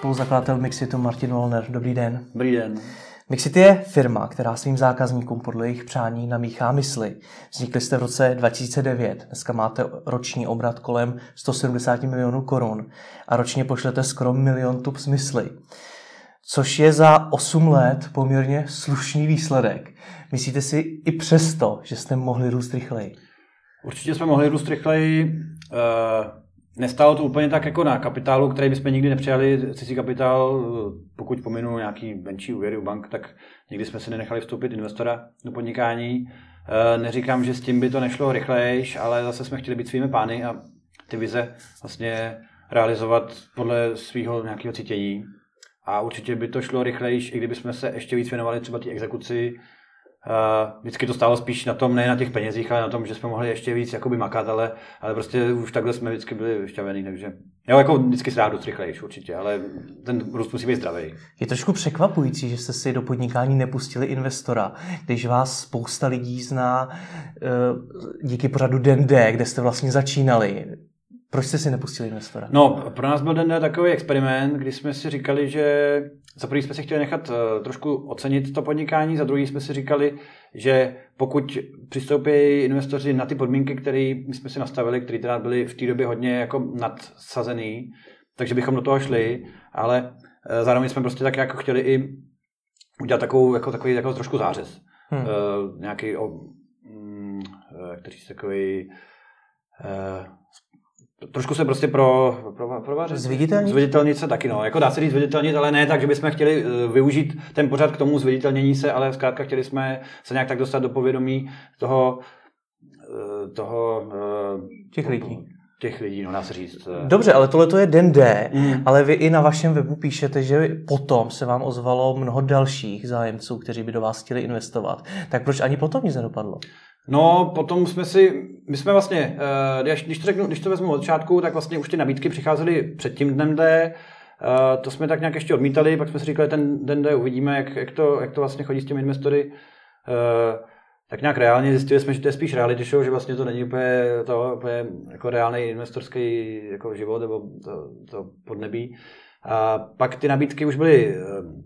spoluzakladatel Mixitu Martin Wolner. Dobrý den. Dobrý den. Mixit je firma, která svým zákazníkům podle jejich přání namíchá mysli. Vznikli jste v roce 2009, dneska máte roční obrat kolem 170 milionů korun a ročně pošlete skoro milion tub smysly. Což je za 8 let poměrně slušný výsledek. Myslíte si i přesto, že jste mohli růst rychleji? Určitě jsme mohli růst rychleji. Uh Nestalo to úplně tak jako na kapitálu, který bychom nikdy nepřijali cizí kapitál, pokud pominu nějaký menší úvěry u bank, tak nikdy jsme se nenechali vstoupit investora do podnikání. E, neříkám, že s tím by to nešlo rychlejš, ale zase jsme chtěli být svými pány a ty vize vlastně realizovat podle svého nějakého cítění. A určitě by to šlo rychlejš, i kdyby jsme se ještě víc věnovali třeba té exekuci, vždycky to stálo spíš na tom, ne na těch penězích, ale na tom, že jsme mohli ještě víc jakoby makat, ale, ale prostě už takhle jsme vždycky byli vyšťavení, takže jo, jako vždycky se dá dost rychlejš určitě, ale ten růst musí být zdravý. Je trošku překvapující, že jste si do podnikání nepustili investora, když vás spousta lidí zná uh, díky pořadu Den D, kde jste vlastně začínali. Proč jste si nepustili investora? No, pro nás byl den takový experiment, kdy jsme si říkali, že za prvý jsme si chtěli nechat uh, trošku ocenit to podnikání, za druhý jsme si říkali, že pokud přistoupí investoři na ty podmínky, které jsme si nastavili, které teda byly v té době hodně jako nadsazený, takže bychom do toho šli, ale uh, zároveň jsme prostě tak jako chtěli i udělat takovou, jako takový jako trošku zářez. Hmm. Uh, nějaký, o, um, to říct, takový uh, trošku se prostě pro, pro, pro Zviditelnit? Zviditelnit se taky, no. Jako dá se říct zviditelnit, ale ne tak, že bychom chtěli uh, využít ten pořad k tomu zviditelnění se, ale zkrátka chtěli jsme se nějak tak dostat do povědomí toho, uh, toho uh, těch lidí. Těch lidí, no dá se říct. Dobře, ale tohle to je den D, mm. ale vy i na vašem webu píšete, že potom se vám ozvalo mnoho dalších zájemců, kteří by do vás chtěli investovat. Tak proč ani potom nic nedopadlo? No, potom jsme si, my jsme vlastně, eh, když to řeknu, když to vezmu od začátku, tak vlastně už ty nabídky přicházely před tím dnem D, eh, to jsme tak nějak ještě odmítali, pak jsme si říkali, ten den D uvidíme, jak, jak, to, jak to vlastně chodí s těmi investory. Eh, tak nějak reálně zjistili jsme, že to je spíš reality show, že vlastně to není úplně, to, úplně jako reálný investorský jako život nebo to, to podnebí. A pak ty nabídky už byly, eh,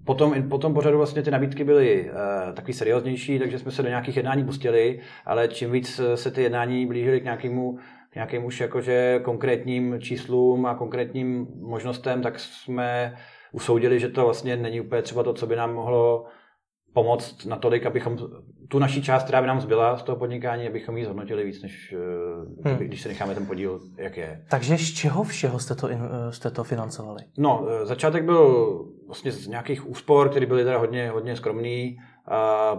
potom, potom pořadu vlastně ty nabídky byly uh, takový serióznější, takže jsme se do nějakých jednání pustili, ale čím víc se ty jednání blížily k nějakému nějakým už jakože konkrétním číslům a konkrétním možnostem, tak jsme usoudili, že to vlastně není úplně třeba to, co by nám mohlo pomoct natolik, abychom tu naší část, která by nám zbyla z toho podnikání, abychom ji zhodnotili víc, než eh, hmm. když se necháme ten podíl, jak je. Takže z čeho všeho jste to, eh, jste to financovali? No, eh, začátek byl vlastně z nějakých úspor, které byly teda hodně, hodně skromný. A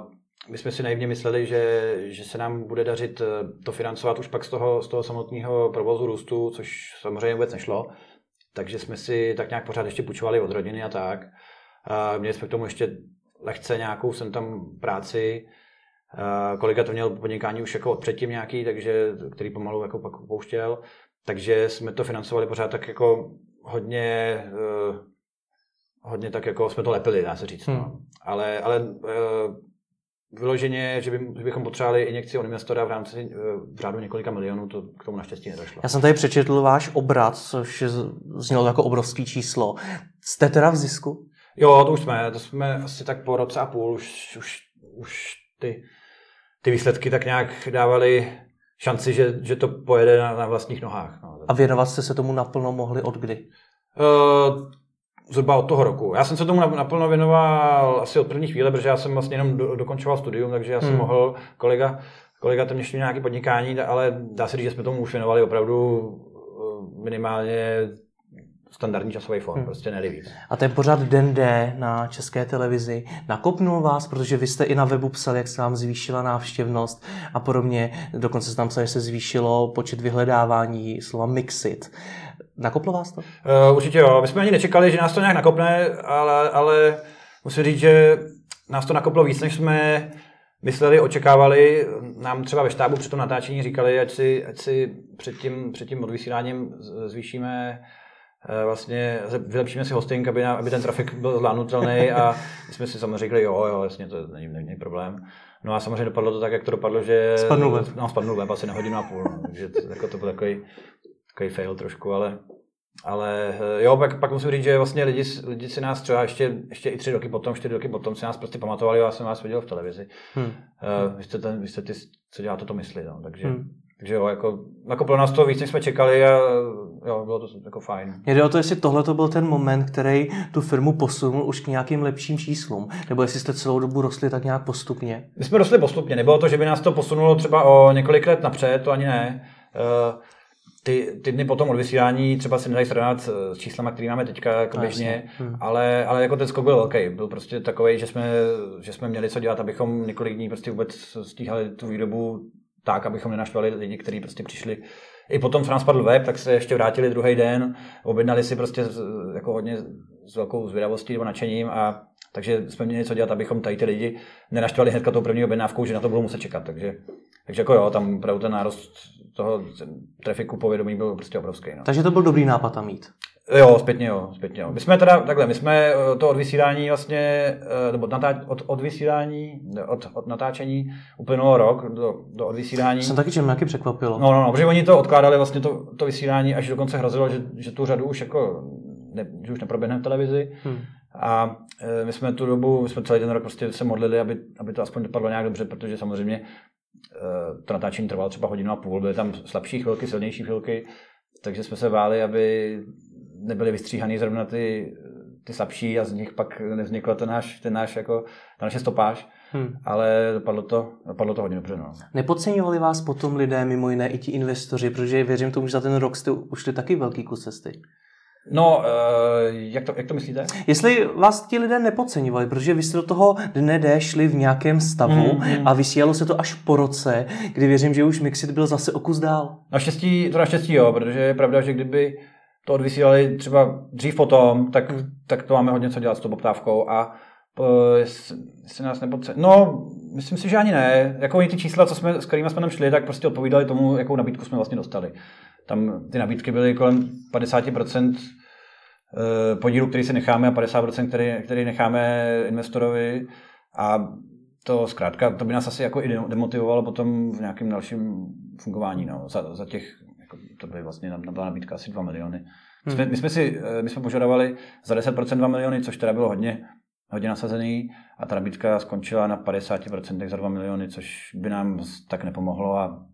my jsme si naivně mysleli, že, že se nám bude dařit to financovat už pak z toho, z toho samotného provozu růstu, což samozřejmě vůbec nešlo. Takže jsme si tak nějak pořád ještě půjčovali od rodiny a tak. A měli jsme k tomu ještě lehce nějakou jsem tam práci. Uh, kolega to měl podnikání už jako předtím nějaký, takže, který pomalu jako pak pouštěl. Takže jsme to financovali pořád tak jako hodně, uh, hodně tak jako jsme to lepili, dá se říct. No. Hmm. No. Ale, ale uh, vyloženě, že, by, že bychom potřebovali injekci od investora v rámci v řádu několika milionů, to k tomu naštěstí nedošlo. Já jsem tady přečetl váš obrat, což znělo jako obrovský číslo. Jste teda v zisku? Jo, to už jsme, to jsme asi tak po roce a půl, už, už, už ty, ty výsledky tak nějak dávali šanci, že, že to pojede na, na vlastních nohách. No. A věnovat jste se tomu naplno mohli od kdy? Uh, zhruba od toho roku. Já jsem se tomu naplno věnoval asi od první chvíle, protože já jsem vlastně jenom do, dokončoval studium, takže já jsem hmm. mohl, kolega, kolega tam ještě nějaké podnikání, ale dá se říct, že jsme tomu už věnovali opravdu eh, minimálně standardní časový fond, hmm. prostě nejde víc. A ten pořád Den D na české televizi nakopnul vás, protože vy jste i na webu psali, jak se vám zvýšila návštěvnost a podobně. Dokonce se tam psali, že se zvýšilo počet vyhledávání slova Mixit. Nakoplo vás to? Uh, určitě jo. My jsme ani nečekali, že nás to nějak nakopne, ale, ale musím říct, že nás to nakoplo víc, než jsme mysleli, očekávali. Nám třeba ve štábu při tom natáčení říkali, ať si, ať si před, tím, před tím odvysíláním zvýšíme vlastně vylepšíme si hosting, aby, aby ten trafik byl zvládnutelný a my jsme si samozřejmě řekli, jo, jo, jasně, to není, není problém. No a samozřejmě dopadlo to tak, jak to dopadlo, že... Spadnul web. No, spadnul web asi na hodinu a půl, no, takže to, jako to byl takový, takový fail trošku, ale ale eh, jo, pak, pak musím říct, že vlastně lidi, lidi si nás třeba ještě, ještě i tři roky potom, čtyři roky potom si nás prostě pamatovali, já jsem vás viděl v televizi. Hmm. Uh, vy, jste ten, vy jste ty, co dělá toto mysli, no. takže, hmm. Takže jo, jako, jako pro nás to víc, než jsme čekali a jo, bylo to jako fajn. Jde o to, jestli tohle to byl ten moment, který tu firmu posunul už k nějakým lepším číslům, nebo jestli jste celou dobu rostli tak nějak postupně? My jsme rostli postupně, nebylo to, že by nás to posunulo třeba o několik let napřed, to ani ne. Uh, ty, ty dny potom od vysílání třeba se nedají srovnat s číslama, které máme teďka jako běžně, hmm. ale, ale jako ten skok byl velký. Byl prostě takový, že jsme, že jsme měli co dělat, abychom několik dní prostě vůbec stíhali tu výrobu tak, abychom nenaštvali lidi, kteří prostě přišli. I potom v nás padl web, tak se ještě vrátili druhý den, objednali si prostě jako hodně s velkou zvědavostí nebo nadšením a takže jsme měli co dělat, abychom tady ty lidi nenaštvali hnedka tou první objednávkou, že na to budou muset čekat. Takže, takže jako jo, tam opravdu ten nárost toho trafiku povědomí byl prostě obrovský. No. Takže to byl dobrý nápad tam mít. Jo, zpětně jo, zpětně jo. My jsme teda, takhle, my jsme eh, to od vysílání vlastně, eh, nebo od, od vysílání, od, od natáčení uplynulo rok do, do odvysílání. Jsem taky čem nějaký překvapilo. No, no, no, protože oni to odkládali vlastně to, to vysílání, až dokonce hrozilo, že, že tu řadu už jako, ne, že už neproběhne v televizi. Hmm. A e, my jsme tu dobu, my jsme celý ten rok prostě se modlili, aby, aby to aspoň dopadlo nějak dobře, protože samozřejmě to natáčení trvalo třeba hodinu a půl, byly tam slabší chvilky, silnější chvilky, takže jsme se báli, aby nebyly vystříhaný zrovna ty, ty slabší a z nich pak nevznikla ten náš, ten náš jako, ta naše stopáž. Hmm. Ale dopadlo to, dopadlo to hodně dobře. No. Nepodceňovali vás potom lidé, mimo jiné i ti investoři, protože věřím tomu, že za ten rok jste ušli taky velký kus cesty. No, uh, jak, to, jak to myslíte? Jestli vás ti lidé nepodceňovali, protože vy jste do toho dne D šli v nějakém stavu mm, a vysílalo se to až po roce, kdy věřím, že už Mixit byl zase o kus dál. Naštěstí, to naštěstí jo, protože je pravda, že kdyby to odvysílali třeba dřív potom, tak, tak to máme hodně co dělat s tou poptávkou a jestli nás nepodceňovali. No, myslím si, že ani ne. Jako ty čísla, co jsme, s kterými jsme tam šli, tak prostě odpovídali tomu, jakou nabídku jsme vlastně dostali. Tam ty nabídky byly kolem 50% eh, podílu, který si necháme a 50%, který, který necháme investorovi a to zkrátka, to by nás asi jako i demotivovalo potom v nějakém dalším fungování. No. Za, za těch, to by vlastně nám byla nabídka asi 2 miliony. My jsme, hmm. my jsme, si, eh, my jsme požadovali za 10% 2 miliony, což teda bylo hodně, hodně nasazený a ta nabídka skončila na 50% za 2 miliony, což by nám tak nepomohlo a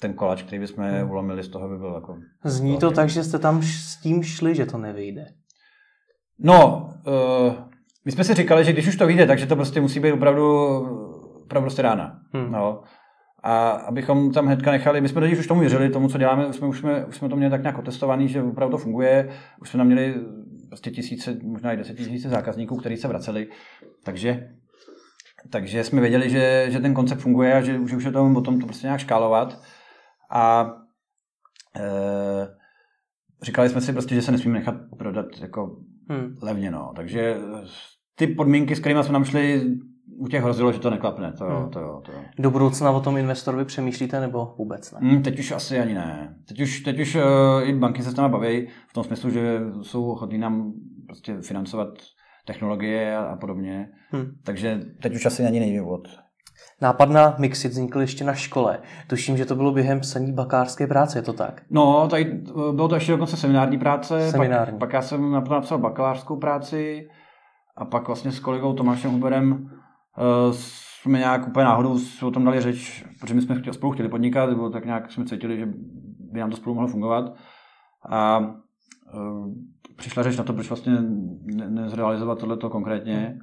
ten kolač, který bychom hmm. ulomili z toho, by byl jako... Zní to tak, že jste tam s tím šli, že to nevyjde. No, uh, my jsme si říkali, že když už to vyjde, takže to prostě musí být opravdu, opravdu prostě rána. Hmm. No. A abychom tam hnedka nechali, my jsme teď už tomu věřili, tomu, co děláme, už jsme, už jsme, už jsme to měli tak nějak otestovaný, že opravdu to funguje. Už jsme tam měli prostě tisíce, možná i deset tisíce zákazníků, kteří se vraceli. Takže, takže jsme věděli, že, že ten koncept funguje a že, že už je to potom to prostě nějak škálovat. A e, říkali jsme si prostě, že se nesmíme nechat prodat jako hmm. levně. No. Takže ty podmínky, s kterými jsme nám šli, u těch hrozilo, že to neklapne. To, hmm. to, jo, to. Do budoucna o tom investorovi přemýšlíte nebo vůbec ne? Hmm, teď už asi ani ne. Teď už, teď už uh, i banky se s námi baví v tom smyslu, že jsou ochotní nám prostě financovat technologie a, a podobně. Hmm. Takže teď už asi ani není důvod. Nápad na Mixit vznikl ještě na škole. Tuším, že to bylo během psaní bakářské práce, je to tak? No, tady eh, bylo to ještě dokonce seminární práce. Seminární. Pak, pak já jsem napsal bakalářskou práci a pak vlastně s kolegou Tomášem Huberem jsme nějak úplně náhodou o tom dali řeč, protože my jsme chtěli, spolu chtěli podnikat, nebo tak nějak jsme cítili, že by nám to spolu mohlo fungovat. A uh, přišla řeč na to, proč vlastně nezrealizovat tohleto konkrétně.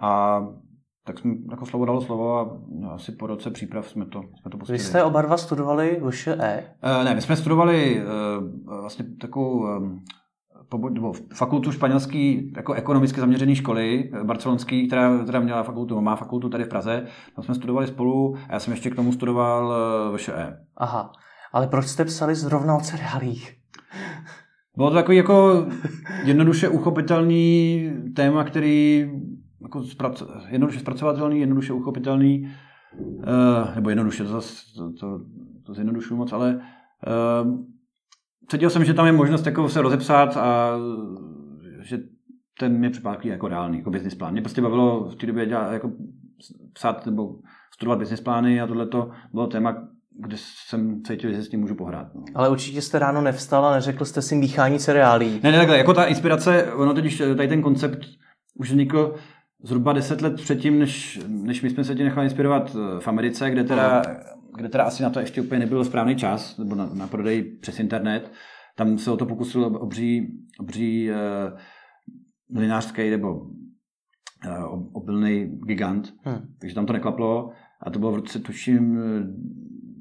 A tak jsme jako slovo dalo slovo a asi po roce příprav jsme to, jsme to pustili. Vy jste oba dva studovali VŠE? Uh, ne, my jsme studovali uh, vlastně takovou fakultu španělský, jako ekonomicky zaměřené školy, barcelonský, která, která měla fakultu, má fakultu tady v Praze. Tam jsme studovali spolu a já jsem ještě k tomu studoval VŠE. Aha, ale proč jste psali zrovna o cereálích? Bylo to takový jako jednoduše uchopitelný téma, který jako zprac, jednoduše zpracovatelný, jednoduše uchopitelný, uh, nebo jednoduše, to, to, to, to zjednodušuju moc, ale uh, cítil jsem, že tam je možnost jako se rozepsat a že ten mě připadá jako reálný, jako business plán. Mě prostě bavilo v té době dělat, jako psát nebo studovat business plány a tohle to bylo téma, kde jsem cítil, že s tím můžu pohrát. No. Ale určitě jste ráno nevstal a neřekl jste si míchání cereálí. Ne, ne, takhle, jako ta inspirace, ono totiž tady ten koncept už vznikl zhruba deset let předtím, než, než my jsme se tě nechali inspirovat eh, v Americe, kde teda, kde teda asi na to ještě úplně nebyl správný čas, nebo na, na prodej přes internet. Tam se o to pokusil obří, obří uh, mlinářský nebo uh, obilný gigant, hmm. takže tam to neklaplo a to bylo v roce, tuším,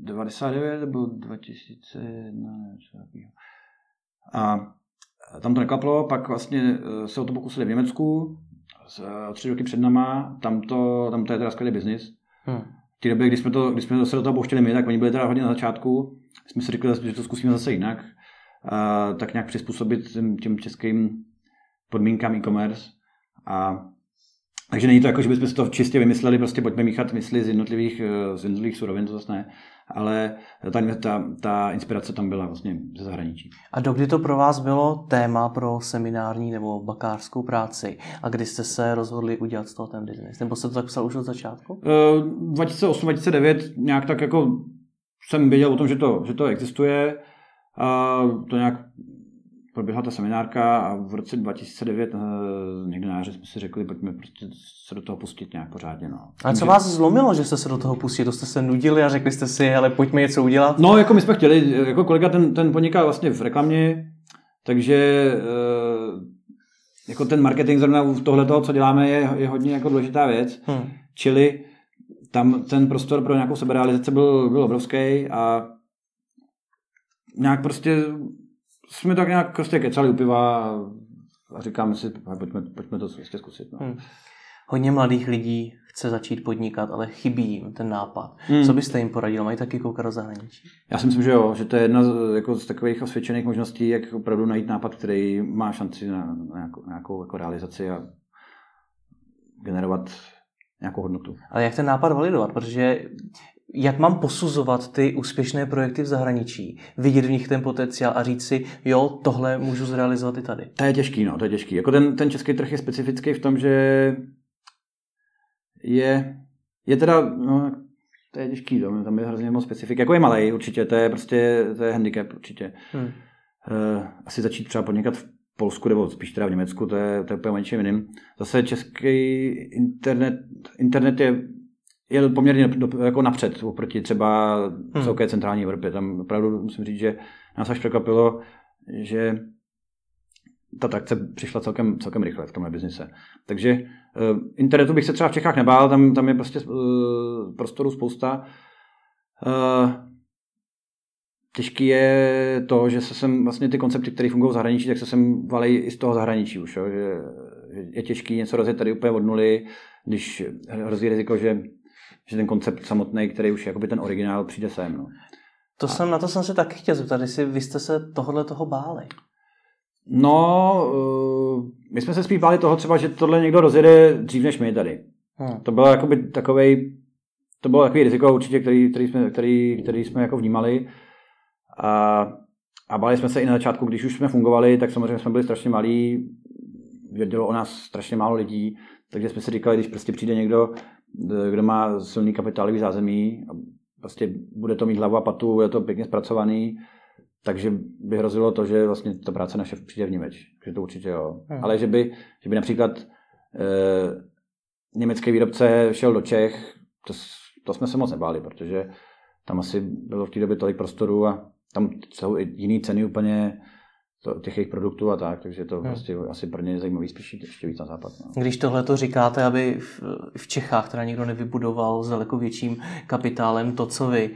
99 nebo 2001, něco takového. A tam to neklaplo, pak vlastně se o to pokusili v Německu, tři roky před náma, tam to, tam to je teda skvělý biznis. Hmm. V té době, kdy jsme, to, když jsme se do toho pouštěli my, tak oni byli teda hodně na začátku, jsme si řekli, že to zkusíme zase jinak, a tak nějak přizpůsobit těm českým podmínkám e-commerce. A takže není to jako, že bychom si to čistě vymysleli, prostě pojďme míchat mysli z jednotlivých, z jednotlivých surovin, to zase ne ale ta, ta, ta inspirace tam byla vlastně ze zahraničí. A dokdy to pro vás bylo téma pro seminární nebo bakářskou práci? A kdy jste se rozhodli udělat z toho ten biznis? Nebo jste to tak psal už od začátku? 2008-2009 eh, nějak tak jako jsem věděl o tom, že to, že to existuje. A to nějak proběhla ta seminárka a v roce 2009 eh, někde na jaře jsme si řekli, pojďme prostě se do toho pustit nějak pořádně. No. A co vás zlomilo, že jste se do toho pustili? To jste se nudili a řekli jste si, ale pojďme něco udělat? No, jako my jsme chtěli, jako kolega ten, ten podniká vlastně v reklamě, takže eh, jako ten marketing zrovna u tohle toho, co děláme, je, je hodně jako důležitá věc. Hmm. Čili tam ten prostor pro nějakou seberealizaci byl, byl obrovský a nějak prostě jsme tak nějak prostě kecali u piva a říkáme si, pojďme, pojďme to ještě zkusit. No. Hmm. Hodně mladých lidí chce začít podnikat, ale chybí jim ten nápad. Hmm. Co byste jim poradil? Mají taky koukat do zahraničí? Já si myslím, že jo, že to je jedna z, jako z takových osvědčených možností, jak opravdu najít nápad, který má šanci na, na nějakou, nějakou jako realizaci a generovat nějakou hodnotu. Ale jak ten nápad validovat? Protože jak mám posuzovat ty úspěšné projekty v zahraničí, vidět v nich ten potenciál a říct si, jo, tohle můžu zrealizovat i tady. To je těžký, no, to je těžký. Jako ten, ten český trh je specifický v tom, že je, je teda, no, to je těžký, to, tam je hrozně moc specifik. Jako je malý určitě, to je prostě, to je handicap určitě. Hmm. Uh, asi začít třeba podnikat v Polsku nebo spíš teda v Německu, to je, to je úplně něčím jiným. Zase český internet, internet je je poměrně do, jako napřed oproti třeba hmm. celké centrální Evropě. Tam opravdu musím říct, že nás až překvapilo, že ta takce přišla celkem, celkem rychle v tomhle biznise. Takže uh, internetu bych se třeba v Čechách nebál, tam, tam je prostě uh, prostoru spousta. Uh, těžký je to, že se sem vlastně ty koncepty, které fungují v zahraničí, tak se sem valí i z toho zahraničí už. Jo? Že je těžký něco rozjet tady úplně od nuly, když hrozí riziko, že že ten koncept samotný, který už je jakoby ten originál, přijde sem. No. To a... jsem, na to jsem se taky chtěl zeptat, jestli vy jste se tohle toho báli. No, uh, my jsme se spíš báli toho třeba, že tohle někdo rozjede dřív než my tady. Hmm. To bylo jakoby takovej, to bylo takový riziko určitě, který, který, jsme, který, který jsme jako vnímali. A, a báli jsme se i na začátku, když už jsme fungovali, tak samozřejmě jsme byli strašně malí, vědělo o nás strašně málo lidí, takže jsme si říkali, když prostě přijde někdo, kdo má silný kapitálový zázemí, prostě bude to mít hlavu a patu, je to pěkně zpracovaný, takže by hrozilo to, že vlastně ta práce naše přijde v Němeč. že to určitě jo. Hmm. Ale že by, že by například e, německý výrobce šel do Čech, to, to jsme se moc nebáli, protože tam asi bylo v té době tolik prostoru a tam jsou i jiné ceny úplně to, těch jejich produktů a tak, takže to hmm. prostě asi pro ně zajímavý spíš ještě víc na západ. No. Když tohle to říkáte, aby v, v Čechách teda někdo nevybudoval s daleko větším kapitálem to, co vy,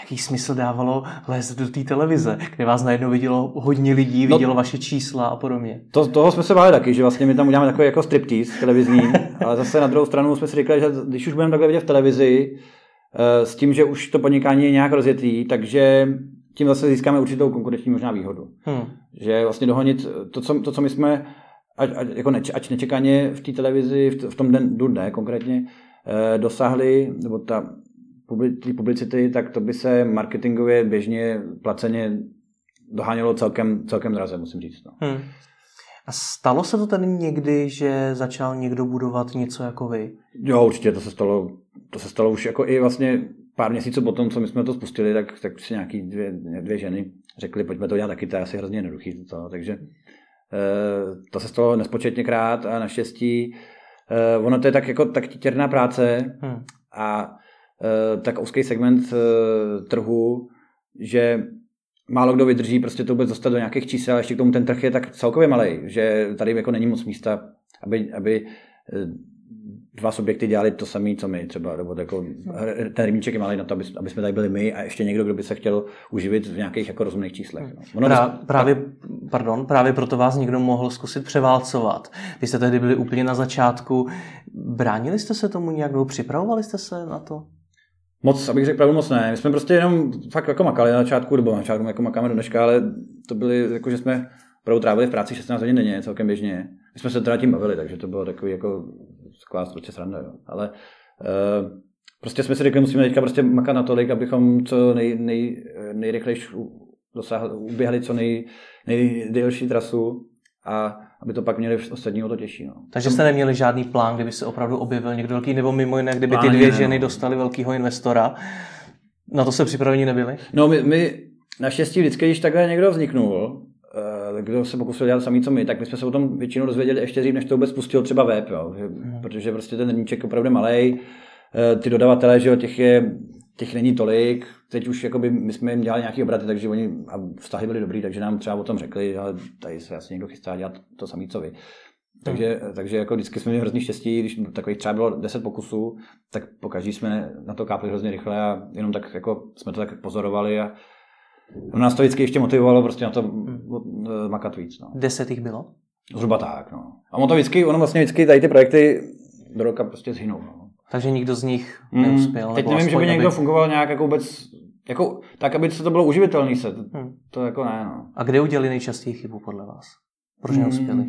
jaký smysl dávalo lézt do té televize, kde vás najednou vidělo hodně lidí, no, vidělo vaše čísla a podobně. To, toho jsme se báli taky, že vlastně my tam uděláme takový jako striptease televizní, ale zase na druhou stranu jsme si říkali, že když už budeme takhle vidět v televizi, eh, s tím, že už to podnikání je nějak rozjetý, takže tím zase získáme určitou konkurenční možná výhodu. Hmm. Že vlastně dohonit to, co, to, co my jsme, ať, ať, jako neč, ať nečekaně v té televizi, v, v tom den, dne konkrétně, eh, dosáhli, nebo ta ty publicity, tak to by se marketingově běžně placeně dohánělo celkem, celkem draze, musím říct. No. Hmm. A stalo se to tady někdy, že začal někdo budovat něco jako vy? Jo, určitě to se stalo. To se stalo už jako i vlastně pár měsíců potom, co my jsme to spustili, tak, tak si nějaký dvě, dvě ženy řekli, pojďme to dělat taky, to je asi hrozně jednoduchý. To, takže eh, to se stalo nespočetněkrát a naštěstí eh, ono to je tak jako tak těrná práce hmm. a eh, tak úzký segment trhu, že málo kdo vydrží prostě to vůbec dostat do nějakých čísel, a ještě k tomu ten trh je tak celkově malý, že tady jako není moc místa, aby, aby dva subjekty dělali to samé, co my třeba, nebo jako ten rybníček je malý na to, aby, aby jsme tady byli my a ještě někdo, kdo by se chtěl uživit v nějakých jako rozumných číslech. No. Ono Prá, bys... právě, pardon, právě proto vás někdo mohl zkusit převálcovat. Vy jste tehdy byli úplně na začátku. Bránili jste se tomu nějak, nebo připravovali jste se na to? Moc, abych řekl pravdu, moc ne. My jsme prostě jenom fakt jako makali na začátku, nebo na začátku jako makáme do dneška, ale to byly, jako že jsme opravdu trávili v práci 16 hodin denně, celkem běžně. My jsme se teda tím bavili, takže to bylo takový jako taková prostě sranda, jo. Ale uh, prostě jsme si řekli, musíme teďka prostě makat natolik, abychom co nej, nej, nejrychleji dosáhli, uběhali co nej, nejdelší trasu a aby to pak měli ostatní o to těžší. No. Takže jste neměli žádný plán, kdyby se opravdu objevil někdo velký, nebo mimo jiné, kdyby ty dvě ženy no. dostali velkého investora. Na to se připraveni nebyli? No my, my naštěstí vždycky, když takhle někdo vzniknul, kdo se pokusil dělat samý, co my, tak my jsme se o tom většinou dozvěděli ještě dřív, než to vůbec spustil třeba web, jo. Hmm. protože prostě ten rníček opravdu malý, eh, ty dodavatelé, že jo, těch je, těch není tolik, teď už jakoby, my jsme jim dělali nějaké obraty, takže oni a vztahy byly dobrý, takže nám třeba o tom řekli, ale tady se asi někdo chystá dělat to samý, co vy. Takže, hmm. takže jako vždycky jsme měli hrozný štěstí, když takových třeba bylo 10 pokusů, tak po každý jsme na to kápli hrozně rychle a jenom tak jako jsme to tak pozorovali a nás to vždycky ještě motivovalo prostě na to hmm. Eh, makat víc. No. Deset jich bylo? Zhruba tak, no. A ono to vždycky, ono vlastně vždycky tady ty projekty do roka prostě zhynou. No. Takže nikdo z nich hmm. neuspěl? Teď nevím, že by někdo aby... fungoval nějak jako vůbec, jako, tak, aby se to bylo uživitelný se. Hmm. To jako ne, no. A kde udělali nejčastěji chybu podle vás? Proč hmm. neuspěli?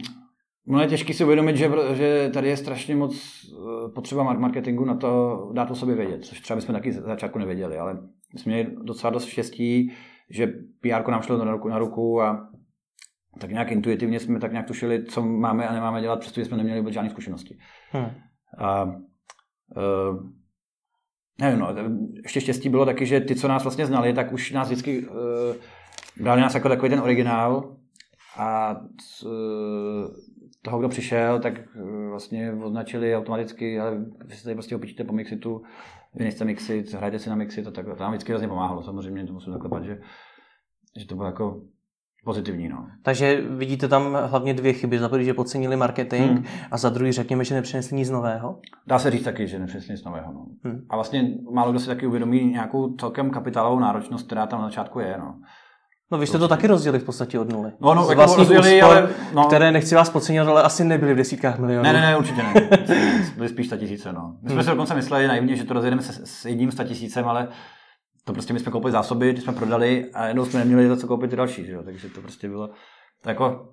No je těžké si uvědomit, že, že tady je strašně moc eh, potřeba marketingu na to dát o sobě vědět, což třeba bychom taky začátku nevěděli, ale my jsme měli docela dost štěstí, že PR nám šlo na ruku, na ruku a tak nějak intuitivně jsme tak nějak tušili, co máme a nemáme dělat, přestože jsme neměli vůbec žádné zkušenosti. Hmm. A, uh, nevím, no, ještě štěstí bylo taky, že ty, co nás vlastně znali, tak už nás vždycky uh, brali nás jako takový ten originál a uh, toho, kdo přišel, tak uh, vlastně označili automaticky, ale vy se tady prostě opíčíte po Mixitu, vy nejste Mixit, hrajte si na Mixit a tak. To nám vždycky hrozně pomáhalo, samozřejmě, to musím zaklepat, že, že to bylo jako pozitivní. No. Takže vidíte tam hlavně dvě chyby. Za prvý, že podcenili marketing hmm. a za druhý řekněme, že nepřinesli nic nového? Dá se říct taky, že nepřinesli nic nového. No. Hmm. A vlastně málo kdo si taky uvědomí nějakou celkem kapitálovou náročnost, která tam na začátku je. No. No vy jste to taky rozdělili v podstatě od nuly. No, no, Z jako rozdělili, úspor, ale, no. které nechci vás podcenit, ale asi nebyly v desítkách milionů. Ne, ne, ne, určitě ne. Byly spíš tisíce, no. My jsme hmm. si dokonce mysleli naivně, že to rozjedeme se, s jedním tisícem, ale to prostě my jsme koupili zásoby, ty jsme prodali a jednou jsme neměli za co koupit ty další, že jo? takže to prostě bylo to jako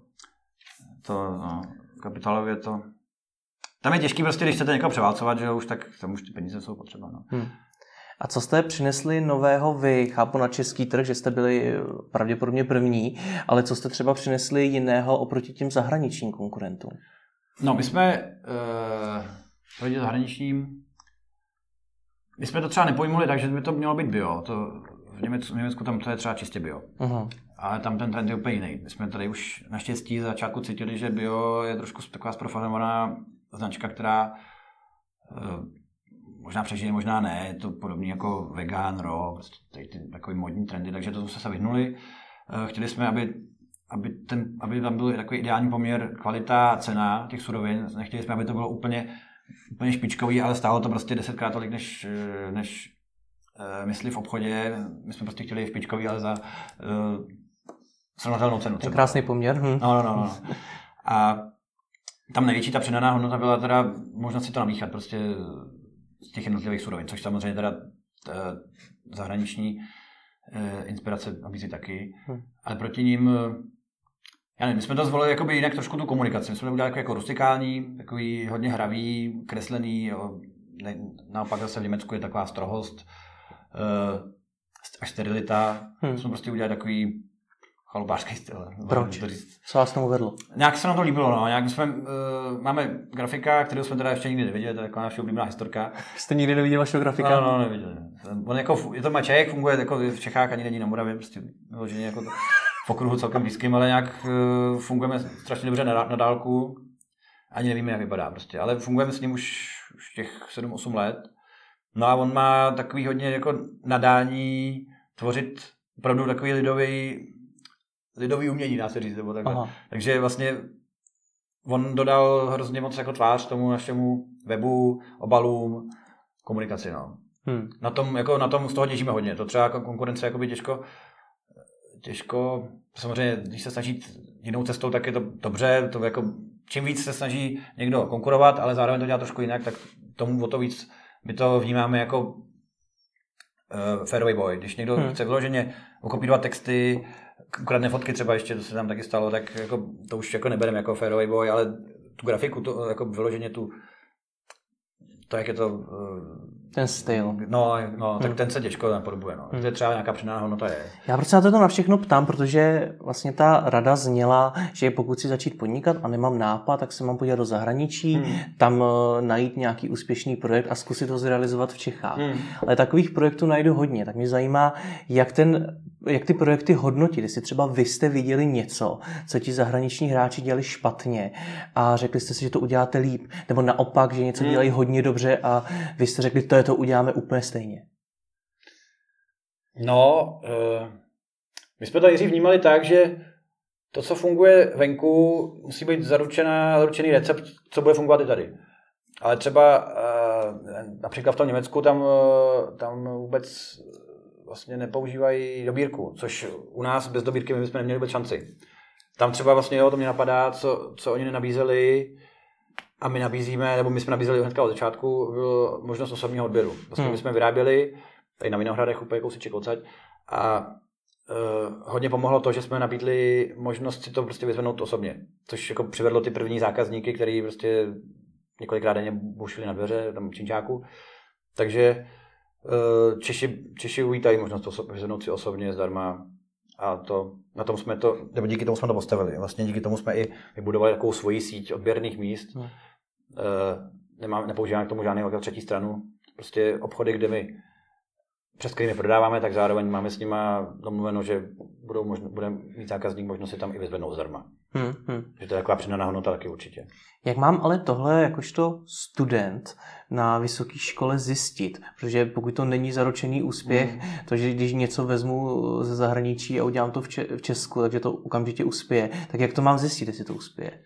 to, no, kapitálově to tam je těžký prostě, když chcete někoho převálcovat, že jo, už tak tam už ty peníze jsou potřeba. No. Hmm. A co jste přinesli nového vy? Chápu na český trh, že jste byli pravděpodobně první, ale co jste třeba přinesli jiného oproti těm zahraničním konkurentům? No, my jsme uh, proti zahraničním my jsme to třeba nepojmuli tak, že by to mělo být bio. To v, Německu, v Německu tam to je třeba čistě bio. Uh-huh. Ale tam ten trend je úplně jiný. My jsme tady už naštěstí za začátku cítili, že bio je trošku taková zprofanovaná značka, která uh, možná přežije, možná ne, je to podobně jako vegan, raw, prostě tady ty takový modní trendy, takže to jsme se vyhnuli. Eh, chtěli jsme, aby, aby, ten, aby tam byl takový ideální poměr kvalita a cena těch surovin. Nechtěli jsme, aby to bylo úplně, úplně špičkový, ale stálo to prostě desetkrát tolik, než, eh, než uh, mysli v obchodě. My jsme prostě chtěli špičkový, ale za uh, srovnatelnou cenu. Třeba. Krásný poměr. Hm. No, no, no, no. A tam největší ta přidaná hodnota byla teda možnost si to namíchat. Prostě z těch jednotlivých surovin, což samozřejmě teda zahraniční eh, inspirace nabízí taky. Hmm. Ale proti ním, eh, já nevím, my jsme to zvolili jakoby jinak trošku tu komunikaci. My jsme to udělali jako, jako rustikální, takový hodně hravý, kreslený, jo. Ne, naopak zase v Německu je taková strohost, až sterilita. Hmm. My jsme prostě udělali takový chalupářský styl. Proč? Co vás tomu vedlo? Nějak se nám to líbilo, no. Nějak jsme, uh, máme grafika, kterou jsme teda ještě nikdy neviděli, to je taková naše oblíbená historka. Jste nikdy neviděl vašeho grafika? No, no, neviděl. On jako, je to Maček, funguje jako v Čechách, ani není na Moravě, prostě vyloženě jako to, v okruhu celkem blízkým, ale nějak uh, fungujeme strašně dobře na, na dálku. Ani nevíme, jak vypadá prostě, ale fungujeme s ním už, už těch 7-8 let. No a on má takový hodně jako nadání tvořit opravdu takový lidový, lidový umění, dá se říct, nebo takhle. Aha. Takže vlastně on dodal hrozně moc jako tvář tomu našemu webu, obalům, komunikaci, no. Hmm. Na tom, jako, na tom z toho těžíme hodně. To třeba jako konkurence by těžko, těžko, samozřejmě, když se snaží jinou cestou, tak je to dobře, to jako, čím víc se snaží někdo konkurovat, ale zároveň to dělá trošku jinak, tak tomu o to víc my to vnímáme jako uh, fairway boy. Když někdo hmm. chce vyloženě okopírovat texty, ukradne fotky třeba ještě, to se tam taky stalo, tak jako, to už jako nebereme jako fairway boy, ale tu grafiku, to, jako vyloženě tu, to, jak je to... Uh, ten styl. No, no tak hmm. ten se těžko napodobuje. No. Hmm. To je třeba nějaká přidaná hodnota je. Já proč se na to na všechno ptám, protože vlastně ta rada zněla, že pokud si začít podnikat a nemám nápad, tak se mám podívat do zahraničí, hmm. tam uh, najít nějaký úspěšný projekt a zkusit ho zrealizovat v Čechách. Hmm. Ale takových projektů najdu hodně, tak mě zajímá, jak, ten, jak ty projekty hodnotit. Jestli třeba vy jste viděli něco, co ti zahraniční hráči dělali špatně a řekli jste si, že to uděláte líp, nebo naopak, že něco hmm. dělají hodně dobře a vy jste řekli, to je to uděláme úplně stejně? No, uh, my jsme to Jiří vnímali tak, že to, co funguje venku, musí být zaručená, zaručený recept, co bude fungovat i tady. Ale třeba uh, například v tom Německu tam, uh, tam vůbec vlastně nepoužívají dobírku, což u nás bez dobírky my bychom neměli vůbec šanci. Tam třeba vlastně, jo, to mě napadá, co, co oni nenabízeli, a my nabízíme, nebo my jsme nabízeli hnedka od začátku, byl možnost osobního odběru. Vlastně hmm. my jsme vyráběli tady na Vinohradech úplně kousíček odsaď a uh, hodně pomohlo to, že jsme nabídli možnost si to prostě vyzvednout osobně, což jako přivedlo ty první zákazníky, který prostě několikrát denně bušili na dveře tam činčáku. Takže uh, Češi, Češi uvítají možnost to vyzvednout si osobně zdarma a to, na tom jsme to, nebo díky tomu jsme to postavili. Vlastně díky tomu jsme i vybudovali takovou svoji síť odběrných míst. Hmm. Uh, nemám, nepoužíváme k tomu žádný velkou třetí stranu. Prostě obchody, kde my přes kterými prodáváme, tak zároveň máme s nimi domluveno, že budou možno, bude mít zákazník možnost si tam i vyzvednout zdarma. Hmm, hmm. Že to je taková přidaná hodnota taky určitě. Jak mám ale tohle jakožto student na vysoké škole zjistit? Protože pokud to není zaručený úspěch, hmm. to, že když něco vezmu ze zahraničí a udělám to v, v Česku, takže to okamžitě uspěje, tak jak to mám zjistit, jestli to uspěje?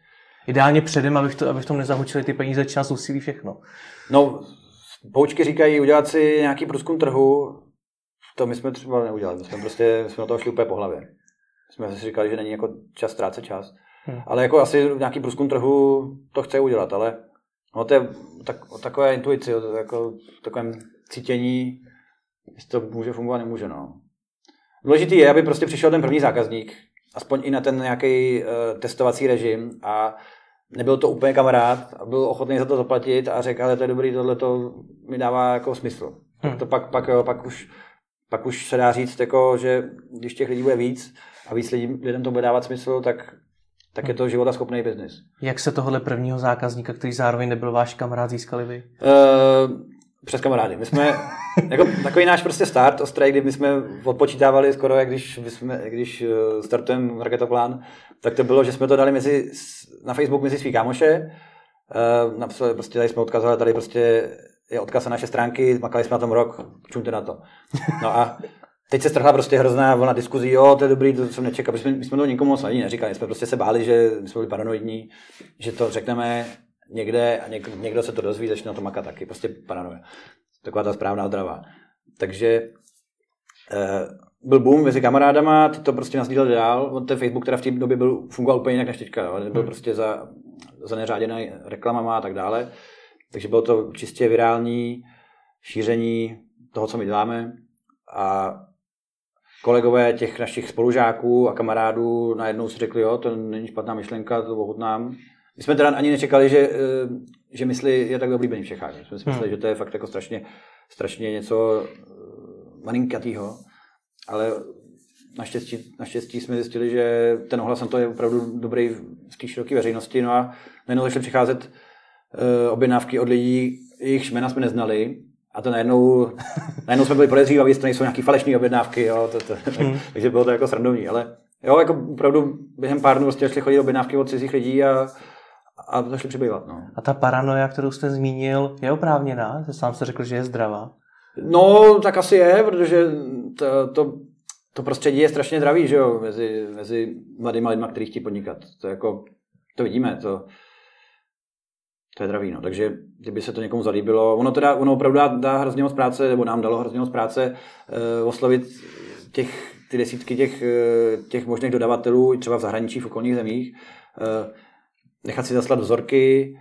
Ideálně předem, abych, to, abych v tom nezahučili ty peníze, čas, úsilí, všechno. No, poučky říkají udělat si nějaký průzkum trhu, to my jsme třeba neudělali, my jsme prostě jsme na toho šli úplně po hlavě. My jsme si říkali, že není jako čas ztrácet čas. Hmm. Ale jako asi nějaký průzkum trhu to chce udělat, ale no to je tak, takové intuici, to jako takovém cítění, jestli to může fungovat, nemůže. No. Důležitý je, aby prostě přišel ten první zákazník, aspoň i na ten nějaký uh, testovací režim a nebyl to úplně kamarád a byl ochotný za to zaplatit a řekl, ale to je dobrý, tohle to mi dává jako smysl. Hmm. Tak to pak, pak, jo, pak, už, pak už se dá říct, jako, že když těch lidí bude víc a víc lidí, lidem to bude dávat smysl, tak tak je to života schopný biznis. Jak se tohle prvního zákazníka, který zároveň nebyl váš kamarád, získali vy? Uh, přes kamarády. My jsme, jako takový náš prostě start, ostrý, kdy my jsme odpočítávali skoro, jak když, jsme, když eh, startujeme raketoplán, tak to bylo, že jsme to dali mezi, na Facebook mezi svý kámoše, uh, napsali, prostě tady jsme odkazovali, tady prostě je odkaz na naše stránky, makali jsme na tom rok, čumte na to. No a teď se strhla prostě hrozná vlna diskuzí, jo, to je dobrý, to jsem nečekal, protože my jsme to nikomu moc ani neříkali, jsme prostě se báli, že jsme byli paranoidní, že to řekneme někde a něk, někdo se to dozví, začne na to makat taky, prostě paranoja. Taková ta správná odrava. Takže eh, byl boom mezi kamarádama, ty to prostě nazdíleli dál, on ten Facebook teda v té době byl, fungoval úplně jinak než teďka, jo. byl hmm. prostě za, za neřáděný reklamama a tak dále, takže bylo to čistě virální šíření toho, co my děláme a kolegové těch našich spolužáků a kamarádů najednou si řekli, jo, to není špatná myšlenka, to ochutnám. My jsme teda ani nečekali, že, eh, že mysli je tak oblíbený v Čechách. My jsme si mysleli, hmm. že to je fakt jako strašně, strašně něco eh, malinkatýho, ale naštěstí, naštěstí jsme zjistili, že ten ohlas na to je opravdu dobrý v té široké veřejnosti. No a najednou začaly přicházet uh, objednávky od lidí, jejichž jména jsme neznali. A to najednou, najednou jsme byli podezřívaví, jestli nejsou nějaké falešné objednávky. Jo, to, to, tak, hmm. takže bylo to jako srandovní. Ale jo, jako opravdu během pár dnů prostě šli chodit objednávky od cizích lidí a, a začali přibývat. No. A ta paranoia, kterou jste zmínil, je oprávněná? Sám jste řekl, že je zdravá. No, tak asi je, protože to, to, to prostředí je strašně zdravý, že jo, mezi, mezi mladýma lidma, kteří chtějí podnikat. To jako, to vidíme, to, to je zdravý, no. Takže kdyby se to někomu zalíbilo, ono teda, ono opravdu dá, dá hrozně moc práce, nebo nám dalo hrozně moc práce uh, oslovit těch, ty desítky těch, uh, těch možných dodavatelů, třeba v zahraničí, v okolních zemích, uh, nechat si zaslat vzorky,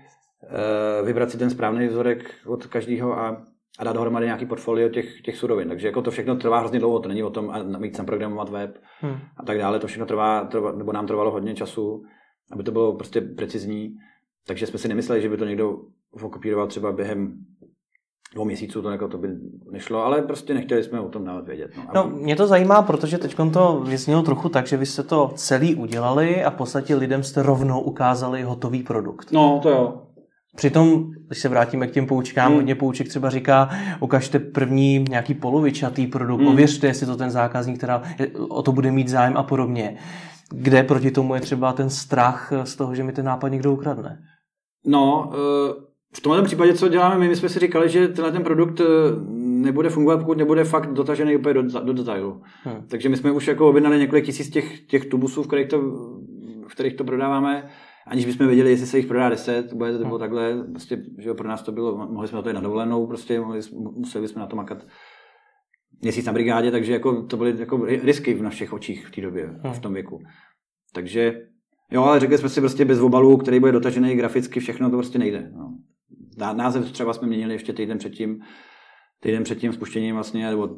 uh, vybrat si ten správný vzorek od každého a a dát dohromady nějaký portfolio těch, těch surovin. Takže jako to všechno trvá hrozně dlouho, to není o tom a mít sem programovat web hmm. a tak dále. To všechno trvá, trvá, nebo nám trvalo hodně času, aby to bylo prostě precizní. Takže jsme si nemysleli, že by to někdo okopíroval třeba během dvou měsíců, to, jako to by nešlo, ale prostě nechtěli jsme o tom dávat vědět. No, no mě to zajímá, protože teď to vyznělo trochu tak, že vy jste to celý udělali a v podstatě lidem jste rovnou ukázali hotový produkt. No, to jo. Přitom, když se vrátíme k těm poučkám, hmm. hodně pouček třeba říká, ukažte první nějaký polovičatý produkt, hmm. ověřte, jestli to ten zákazník která o to bude mít zájem a podobně. Kde proti tomu je třeba ten strach z toho, že mi ten nápad někdo ukradne? No, eh, v tomhle případě, co děláme my, my jsme si říkali, že tenhle ten produkt eh, nebude fungovat, pokud nebude fakt dotažený úplně do, do detailu. Hmm. Takže my jsme už jako objednali několik tisíc těch, těch tubusů, v kterých to, v kterých to prodáváme aniž bychom věděli, jestli se jich prodá 10, bude to nebo hmm. takhle, prostě, že pro nás to bylo, mohli jsme na to jít na dovolenou, prostě mohli, museli jsme na to makat měsíc na brigádě, takže jako, to byly jako risky v našich očích v té době, hmm. v tom věku. Takže jo, ale řekli jsme si prostě bez obalu, který bude dotažený graficky, všechno to prostě nejde. No. Název třeba jsme měnili ještě týden předtím, týden před tím spuštěním vlastně, nebo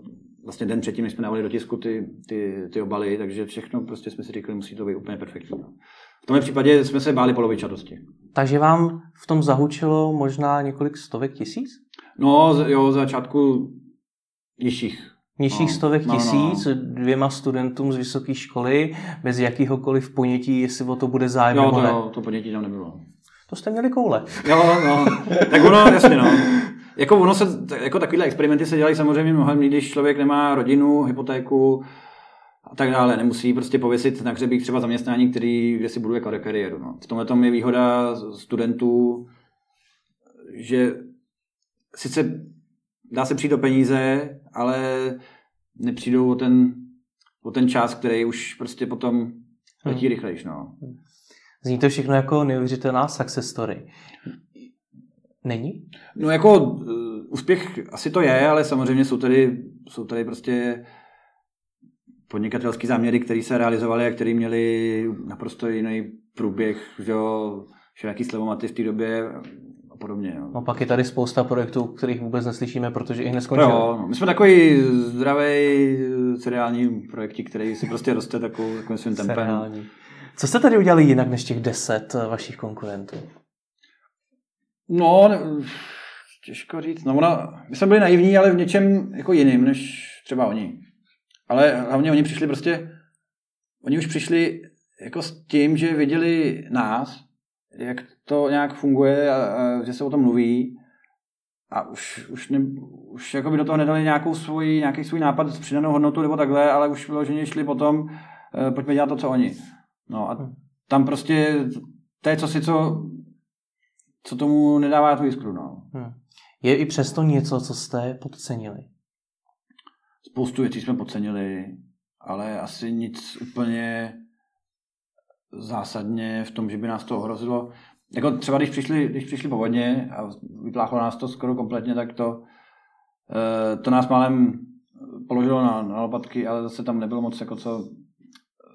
vlastně den předtím, než jsme dávali do tisku ty, ty, ty obaly, takže všechno prostě jsme si říkali, musí to být úplně perfektní. No. V tomhle případě jsme se báli polovičatosti. Takže vám v tom zahučilo možná několik stovek tisíc? No, jo, z začátku nižších. Nižších no, stovek no, no, tisíc no. dvěma studentům z vysoké školy, bez jakýhokoliv ponětí, jestli o to bude zájem jo, to, Jo, to ponětí tam nebylo. To jste měli koule. Jo, no, tak ono, jasně, no. Jako ono se, jako takovýhle experimenty se dělají samozřejmě mnohem, když člověk nemá rodinu, hypotéku, a tak dále. Nemusí prostě pověsit na hřebík třeba zaměstnání, který, kde si buduje kariéru. No. V tomhle tom je výhoda studentů, že sice dá se přijít o peníze, ale nepřijdou o ten, o ten čas, který už prostě potom letí hmm. rychlejš. No. Zní to všechno jako neuvěřitelná success story. Není? No jako uh, úspěch asi to je, ale samozřejmě jsou tady, jsou tady prostě podnikatelské záměry, které se realizovaly a které měly naprosto jiný průběh, že jo, všelijaký slevomaty v té době a podobně. Jo. No pak je tady spousta projektů, kterých vůbec neslyšíme, protože i neskončili. No, no, my jsme takový zdravý seriální projekti, který si prostě roste takovou, takovým svým tempem. Seriální. Co jste tady udělali jinak než těch deset eh, vašich konkurentů? No, těžko říct. No, ona, my jsme byli naivní, ale v něčem jako jiným, než třeba oni. Ale hlavně oni přišli prostě, oni už přišli jako s tím, že viděli nás, jak to nějak funguje a, a že se o tom mluví a už, už, ne, už jako by do toho nedali nějakou svůj, nějaký svůj nápad s přidanou hodnotu nebo takhle, ale už vyloženě šli potom, e, pojďme dělat to, co oni. No a hmm. tam prostě to je co si, co, co tomu nedává tu jiskru. No. Hmm. Je i přesto něco, co jste podcenili? Spoustu věcí jsme podcenili, ale asi nic úplně zásadně v tom, že by nás to ohrozilo. Jako třeba když přišli, když přišli povodně a vypláchlo nás to skoro kompletně, tak to, eh, to nás málem položilo na, na lopatky, ale zase tam nebylo moc jako co,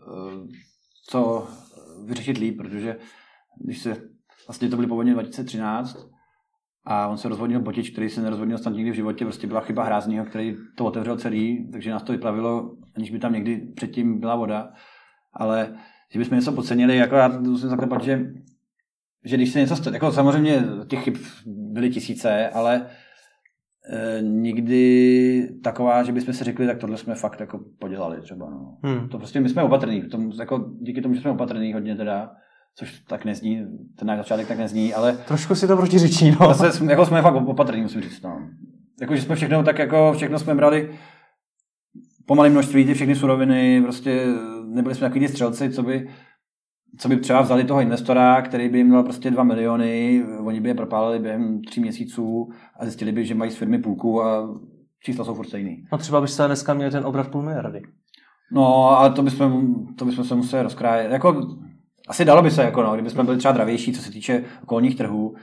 eh, co vyřešit líp, protože když se, vlastně to byly povodně 2013, a on se rozvodnil botič, který se nerozvodnil snad nikdy v životě, prostě byla chyba hráznýho, který to otevřel celý, takže nás to vyplavilo, aniž by tam někdy předtím byla voda. Ale že bychom něco podcenili, jako já musím zaklepat, že, že když se něco stane, jako samozřejmě těch chyb byly tisíce, ale nikdy taková, že bychom si řekli, tak tohle jsme fakt jako podělali třeba. No. Hmm. To prostě my jsme opatrní, tom, jako, díky tomu, že jsme opatrní hodně teda, což tak nezní, ten náš začátek tak nezní, ale... Trošku si to protiřečí, no. Zase, jako jsme fakt opatrní, musím říct, no. Jako, že jsme všechno tak jako, všechno jsme brali pomalé množství, ty všechny suroviny, prostě nebyli jsme takový střelci, co by, co by třeba vzali toho investora, který by jim dal prostě 2 miliony, oni by je propálili během tří měsíců a zjistili by, že mají z firmy půlku a čísla jsou furt stejný. No třeba byste dneska měli ten obrat půl miliardy. No, ale to bychom, to bychom se museli rozkrájet. Jako, asi dalo by se, jako no, kdybychom byli třeba dravější, co se týče okolních trhů, uh,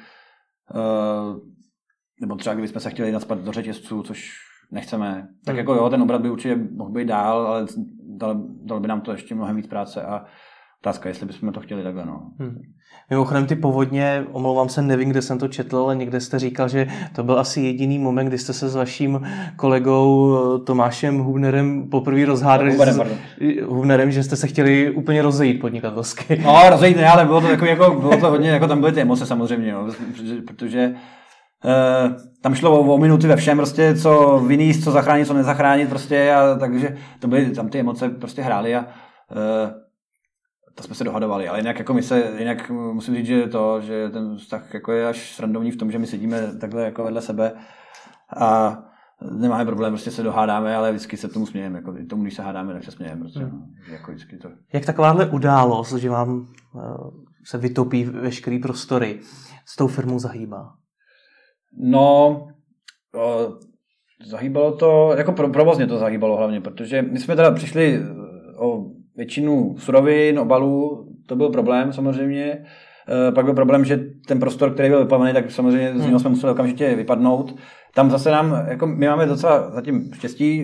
nebo třeba kdybychom se chtěli naspat do řetězců, což nechceme, tak hmm. jako jo, ten obrat by určitě mohl být dál, ale dal, dal by nám to ještě mnohem víc práce a otázka, jestli bychom to chtěli takhle. No. Hmm. Mimochodem ty povodně, omlouvám se, nevím, kde jsem to četl, ale někde jste říkal, že to byl asi jediný moment, kdy jste se s vaším kolegou eh, Tomášem Hubnerem poprvé rozhádali. Huberem, Hubnerem, že jste se chtěli úplně rozejít podnikatelsky. No, rozejít ne, ale bylo to, jako, jako, bylo to hodně, jako tam byly ty emoce samozřejmě, jo, protože, protože Uh, tam šlo o, o minuty ve všem, prostě, co vyníst, co zachránit, co nezachránit, prostě, a takže to byly, tam ty emoce prostě hrály a uh, to jsme se dohadovali, ale jinak jako my se, jinak musím říct, že to, že ten vztah jako je až srandovní v tom, že my sedíme takhle jako vedle sebe a nemáme problém, prostě se dohádáme, ale vždycky se tomu smějeme, jako tomu, když se hádáme, tak se smějeme, prostě, hmm. no, jako vždycky to. Jak takováhle událost, že vám uh, se vytopí veškerý prostory, s tou firmou zahýbá? No, uh, zahýbalo to, jako provozně to zahýbalo hlavně, protože my jsme teda přišli o většinu surovin, obalů, to byl problém samozřejmě. E, pak byl problém, že ten prostor, který byl vyplavený, tak samozřejmě z něho hmm. jsme museli okamžitě vypadnout. Tam zase nám, jako my máme docela zatím štěstí,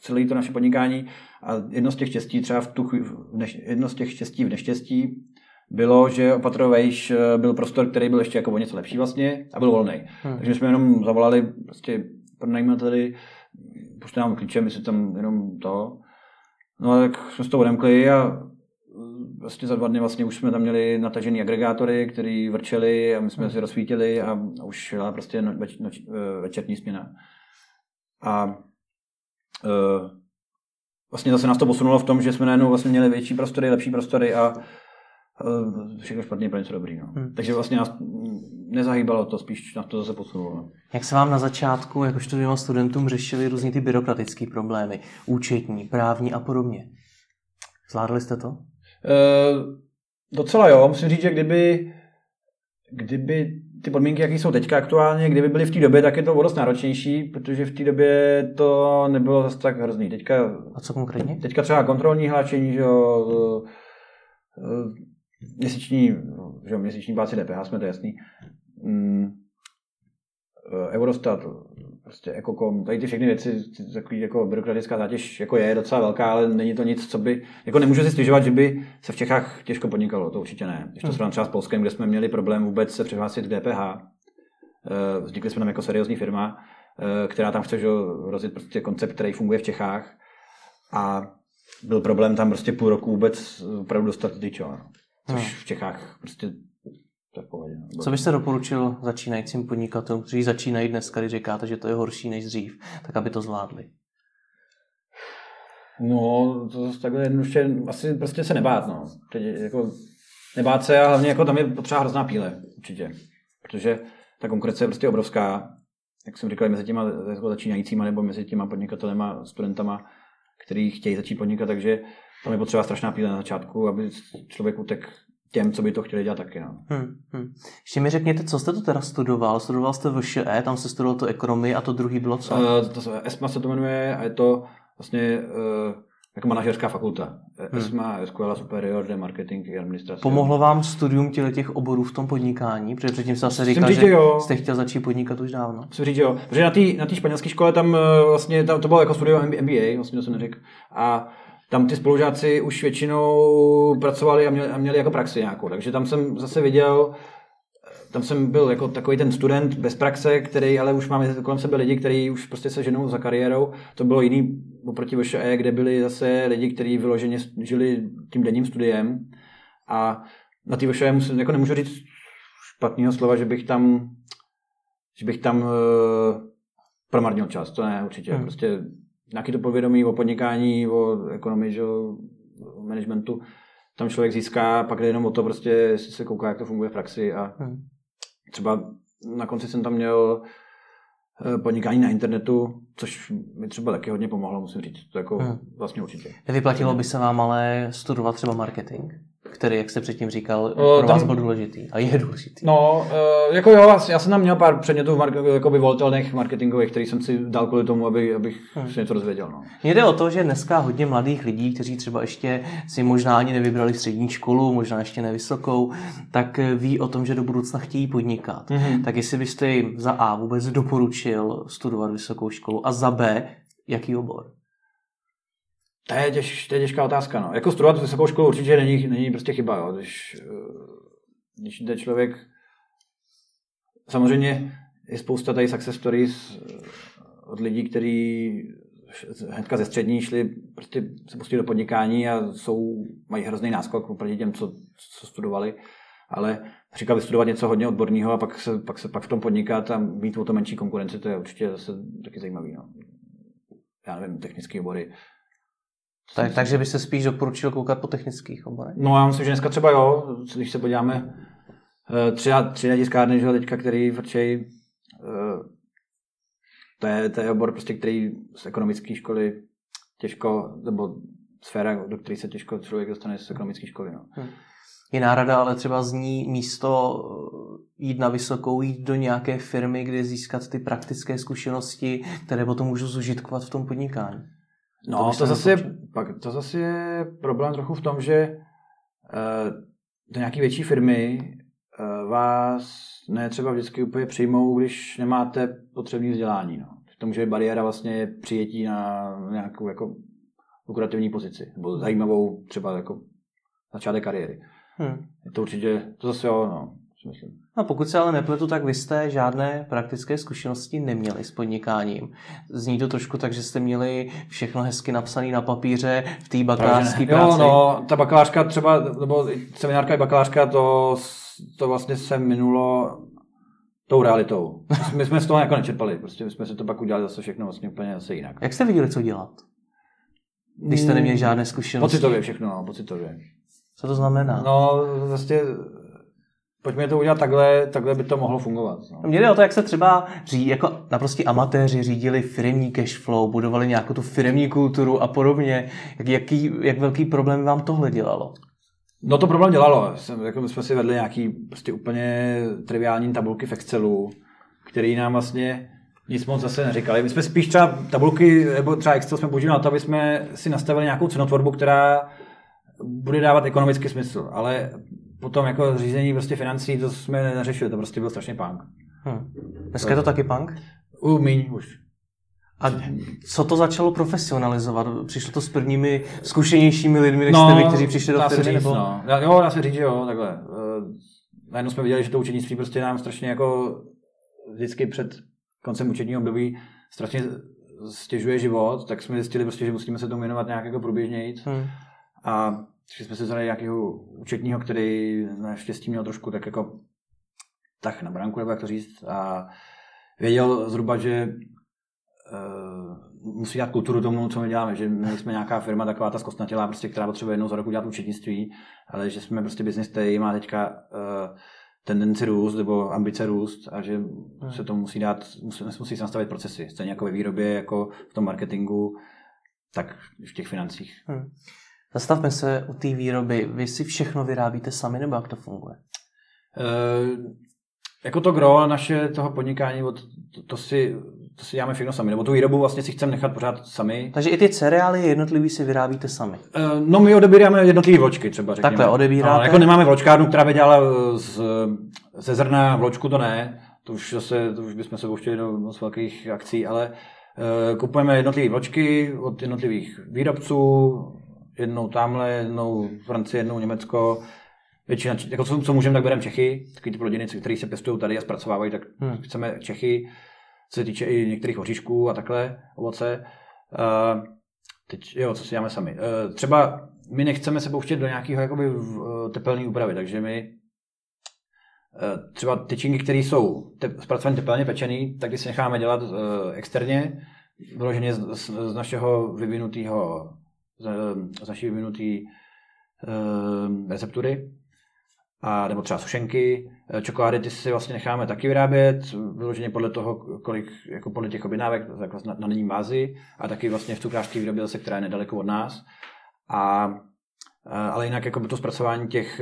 celé to naše podnikání a jedno z těch štěstí třeba v tu, v neš, jedno z těch štěstí v neštěstí bylo, že opatrovejš e, byl prostor, který byl ještě jako o něco lepší vlastně a byl volný. Hmm. Takže jsme jenom zavolali prostě pronajímateli, pušte nám klíče, my si tam jenom to No tak jsme s to odemkli a vlastně za dva dny vlastně už jsme tam měli natažený agregátory, který vrčeli a my jsme hmm. si rozsvítili a, už šla prostě no, več, noč, e, večerní směna. A uh, vlastně zase nás to posunulo v tom, že jsme najednou vlastně měli větší prostory, lepší prostory a všechno špatně pro něco dobrý. No. Hmm. Takže vlastně nás nezahýbalo to, spíš nás to zase posunulo. Jak se vám na začátku, jakožto dvěma studentům, řešili různý ty byrokratické problémy, účetní, právní a podobně? Zvládli jste to? Uh, docela jo. Musím říct, že kdyby, kdyby ty podmínky, jaké jsou teďka aktuálně, kdyby byly v té době, tak je to o dost náročnější, protože v té době to nebylo zase tak hrozný. Teďka, a co konkrétně? Teďka třeba kontrolní hlášení, že jo, měsíční, že jo, měsíční báci DPH, jsme to jasný. Mm, Eurostat, prostě Ecocom, tady ty všechny věci, takový jako byrokratická zátěž jako je docela velká, ale není to nic, co by, jako nemůžu si stěžovat, že by se v Čechách těžko podnikalo, to určitě ne. Když to hmm. srovnám třeba s Polskem, kde jsme měli problém vůbec se přihlásit k DPH, eh, vznikli jsme tam jako seriózní firma, eh, která tam chce že, rozjet prostě koncept, který funguje v Čechách a byl problém tam prostě půl roku vůbec opravdu dostat ty čo, no. Což hmm. v Čechách prostě to je pohodě. No. Co byste doporučil začínajícím podnikatelům, kteří začínají dneska, když říkáte, že to je horší než dřív, tak aby to zvládli? No, to takhle jednoduše, asi prostě se nebát, no. Teď jako nebát se a hlavně jako tam je potřeba hrozná píle, určitě. Protože ta konkurence je prostě obrovská, jak jsem říkal, mezi těma jako začínajícíma nebo mezi těma podnikatelema, studentama, kteří chtějí začít podnikat, takže tam je potřeba strašná píle na začátku, aby člověk utek těm, co by to chtěli dělat taky. No. Hmm, hmm. Ještě mi řekněte, co jste to teda studoval? Studoval jste v ŠE, tam se studoval to ekonomii a to druhý bylo co? Uh, to se, ESMA se to jmenuje a je to vlastně uh, jako manažerská fakulta. Hmm. ESMA, Escuela Superior de Marketing a Administrace. Pomohlo vám studium těle těch oborů v tom podnikání? Protože předtím jste se říkal, říct, že jo. jste chtěl začít podnikat už dávno. Musím říct, jo. Protože na té na španělské škole tam vlastně tam, to bylo jako studium MBA, vlastně to jsem neřekl. A tam ty spolužáci už většinou pracovali a měli, a měli jako praxi nějakou. Takže tam jsem zase viděl, tam jsem byl jako takový ten student bez praxe, který ale už máme kolem sebe lidi, kteří už prostě se ženou za kariérou. To bylo jiný oproti VŠE, kde byli zase lidi, kteří vyloženě žili tím denním studiem. A na té VŠE musím, jako nemůžu říct špatného slova, že bych tam, že bych tam uh, promarnil čas, to ne, určitě. Hmm. Prostě nějaký to povědomí o podnikání, o ekonomii, že, o managementu, tam člověk získá, pak jde jenom o to prostě, se kouká, jak to funguje v praxi a hmm. třeba na konci jsem tam měl Eh, podnikání na internetu, což mi třeba taky hodně pomohlo, musím říct. To jako hmm. vlastně určitě. Nevyplatilo by se vám ale studovat třeba marketing? Který, jak jste předtím říkal, uh, pro tam, vás byl důležitý a je důležitý. No, uh, jako jo, já jsem tam měl pár předmětů jakoby volitelných marketingových, který jsem si dal kvůli tomu, aby, abych hmm. si něco dozvěděl. No. Mně jde o to, že dneska hodně mladých lidí, kteří třeba ještě si možná ani nevybrali střední školu, možná ještě nevysokou, tak ví o tom, že do budoucna chtějí podnikat. Hmm. Tak jestli byste jim za A vůbec doporučil studovat vysokou školu a za B, jaký obor? To je, těž, to je těžká otázka. No. Jako studovat vysokou školu určitě není, není prostě chyba. Jo. Když, eh, když jde člověk... Samozřejmě je spousta tady success stories eh, od lidí, kteří hnedka ze střední šli prostě se pustit do podnikání a jsou, mají hrozný náskok oproti těm, co, co studovali. Ale říká vystudovat něco hodně odborného a pak se, pak se pak v tom podnikat a mít o to menší konkurenci, to je určitě zase taky zajímavý. No. Já nevím, technické obory tak, takže byste spíš doporučil koukat po technických oborech? No já myslím, že dneska třeba jo, když se podíváme eh, tři, tři tiskárny, že teďka, který vrčej, eh, to je, to je obor, prostě, který z ekonomické školy těžko, nebo sféra, do které se těžko člověk dostane z ekonomické školy. No. Hmm. Jiná rada ale třeba zní místo eh, jít na vysokou, jít do nějaké firmy, kde získat ty praktické zkušenosti, které potom můžu zužitkovat v tom podnikání. No, to, to zase, je, pak, to zase je problém trochu v tom, že uh, do nějaké větší firmy uh, vás ne třeba vždycky úplně přijmou, když nemáte potřebné vzdělání. No. To může být bariéra vlastně přijetí na nějakou jako lukrativní pozici, nebo zajímavou třeba jako začátek kariéry. Hmm. Je to určitě, to zase jo, no myslím. No pokud se ale nepletu, tak vy jste žádné praktické zkušenosti neměli s podnikáním. Zní to trošku tak, že jste měli všechno hezky napsané na papíře v té bakalářské práci. Jo, no, ta bakalářka třeba, nebo seminárka i bakalářka, to, to vlastně se minulo tou realitou. My jsme z toho jako nečerpali, prostě my jsme si to pak udělali zase všechno vlastně úplně zase jinak. Jak jste viděli, co dělat? Když jste neměli žádné zkušenosti. Pocitově všechno, no, pocitově. Co to znamená? No, vlastně pojďme to udělat takhle, takhle by to mohlo fungovat. No. Mně jde o to, jak se třeba ří, jako naprostí amatéři řídili firmní cash flow, budovali nějakou tu firmní kulturu a podobně. Jak, jaký, jak velký problém vám tohle dělalo? No to problém dělalo. Jsem, jako my jsme si vedli nějaký prostě úplně triviální tabulky v Excelu, který nám vlastně nic moc zase neříkali. My jsme spíš třeba tabulky, nebo třeba Excel jsme použili na to, aby jsme si nastavili nějakou cenotvorbu, která bude dávat ekonomický smysl, ale potom jako řízení prostě financí, to jsme neřešili, to prostě byl strašně punk. Hmm. Dneska je to taky punk? U, míň už. A co to začalo profesionalizovat? Přišlo to s prvními zkušenějšími lidmi, než no, jste vy, kteří přišli do firmy? Nebo? No. Jo, dá se říct, že jo, takhle. Uh, najednou jsme viděli, že to učenictví prostě nám strašně jako vždycky před koncem učebního období strašně stěžuje život, tak jsme zjistili prostě, že musíme se tomu věnovat nějak jako průběžněji. Hmm. A takže jsme se vzali nějakého účetního, který naštěstí měl trošku tak jako tak na branku, nebo jak to říct, a věděl zhruba, že uh, musí dát kulturu tomu, co my děláme, že my jsme nějaká firma taková ta zkostnatělá, prostě, která potřebuje jednou za rok udělat účetnictví, ale že jsme prostě business, který má teďka uh, tendenci růst nebo ambice růst a že hmm. se to musí dát, musí, musí se nastavit procesy, stejně jako ve výrobě, jako v tom marketingu, tak v těch financích. Hmm. Zastavme se u té výroby. Vy si všechno vyrábíte sami, nebo jak to funguje? E, jako to gro naše toho podnikání, to, to, si, to si děláme všechno sami, nebo tu výrobu vlastně si chceme nechat pořád sami. Takže i ty cereály jednotlivý si vyrábíte sami? E, no my odebíráme jednotlivé vločky třeba, řekněme. Takhle odebíráte? No, jako nemáme vločkárnu, která by dělala z, ze zrna vločku, to ne. To už zase, to už bychom se pouštěli do moc velkých akcí, ale e, kupujeme jednotlivé vločky od jednotlivých výrobců, jednou tamhle, jednou Francie, jednou Německo. Většina, jako co, co můžeme, tak bereme Čechy, takové ty plodiny, které se pěstují tady a zpracovávají, tak hmm. chceme Čechy, co se týče i některých oříšků a takhle, ovoce. Uh, teď, jo, co si děláme sami. Uh, třeba my nechceme se pouštět do nějakého jakoby uh, tepelné úpravy, takže my třeba tyčinky, které jsou te, zpracované tepelně pečený, tak když si necháme dělat uh, externě, vyloženě z, z, z našeho vyvinutého, z, naší vyvinutý uh, receptury, a, nebo třeba sušenky, čokolády, ty si vlastně necháme taky vyrábět, vyloženě podle toho, kolik, jako podle těch objednávek, tak vlastně na, na denní bázi a taky vlastně v cukrářské výrobě zase, která je nedaleko od nás. A, ale jinak jako to zpracování těch,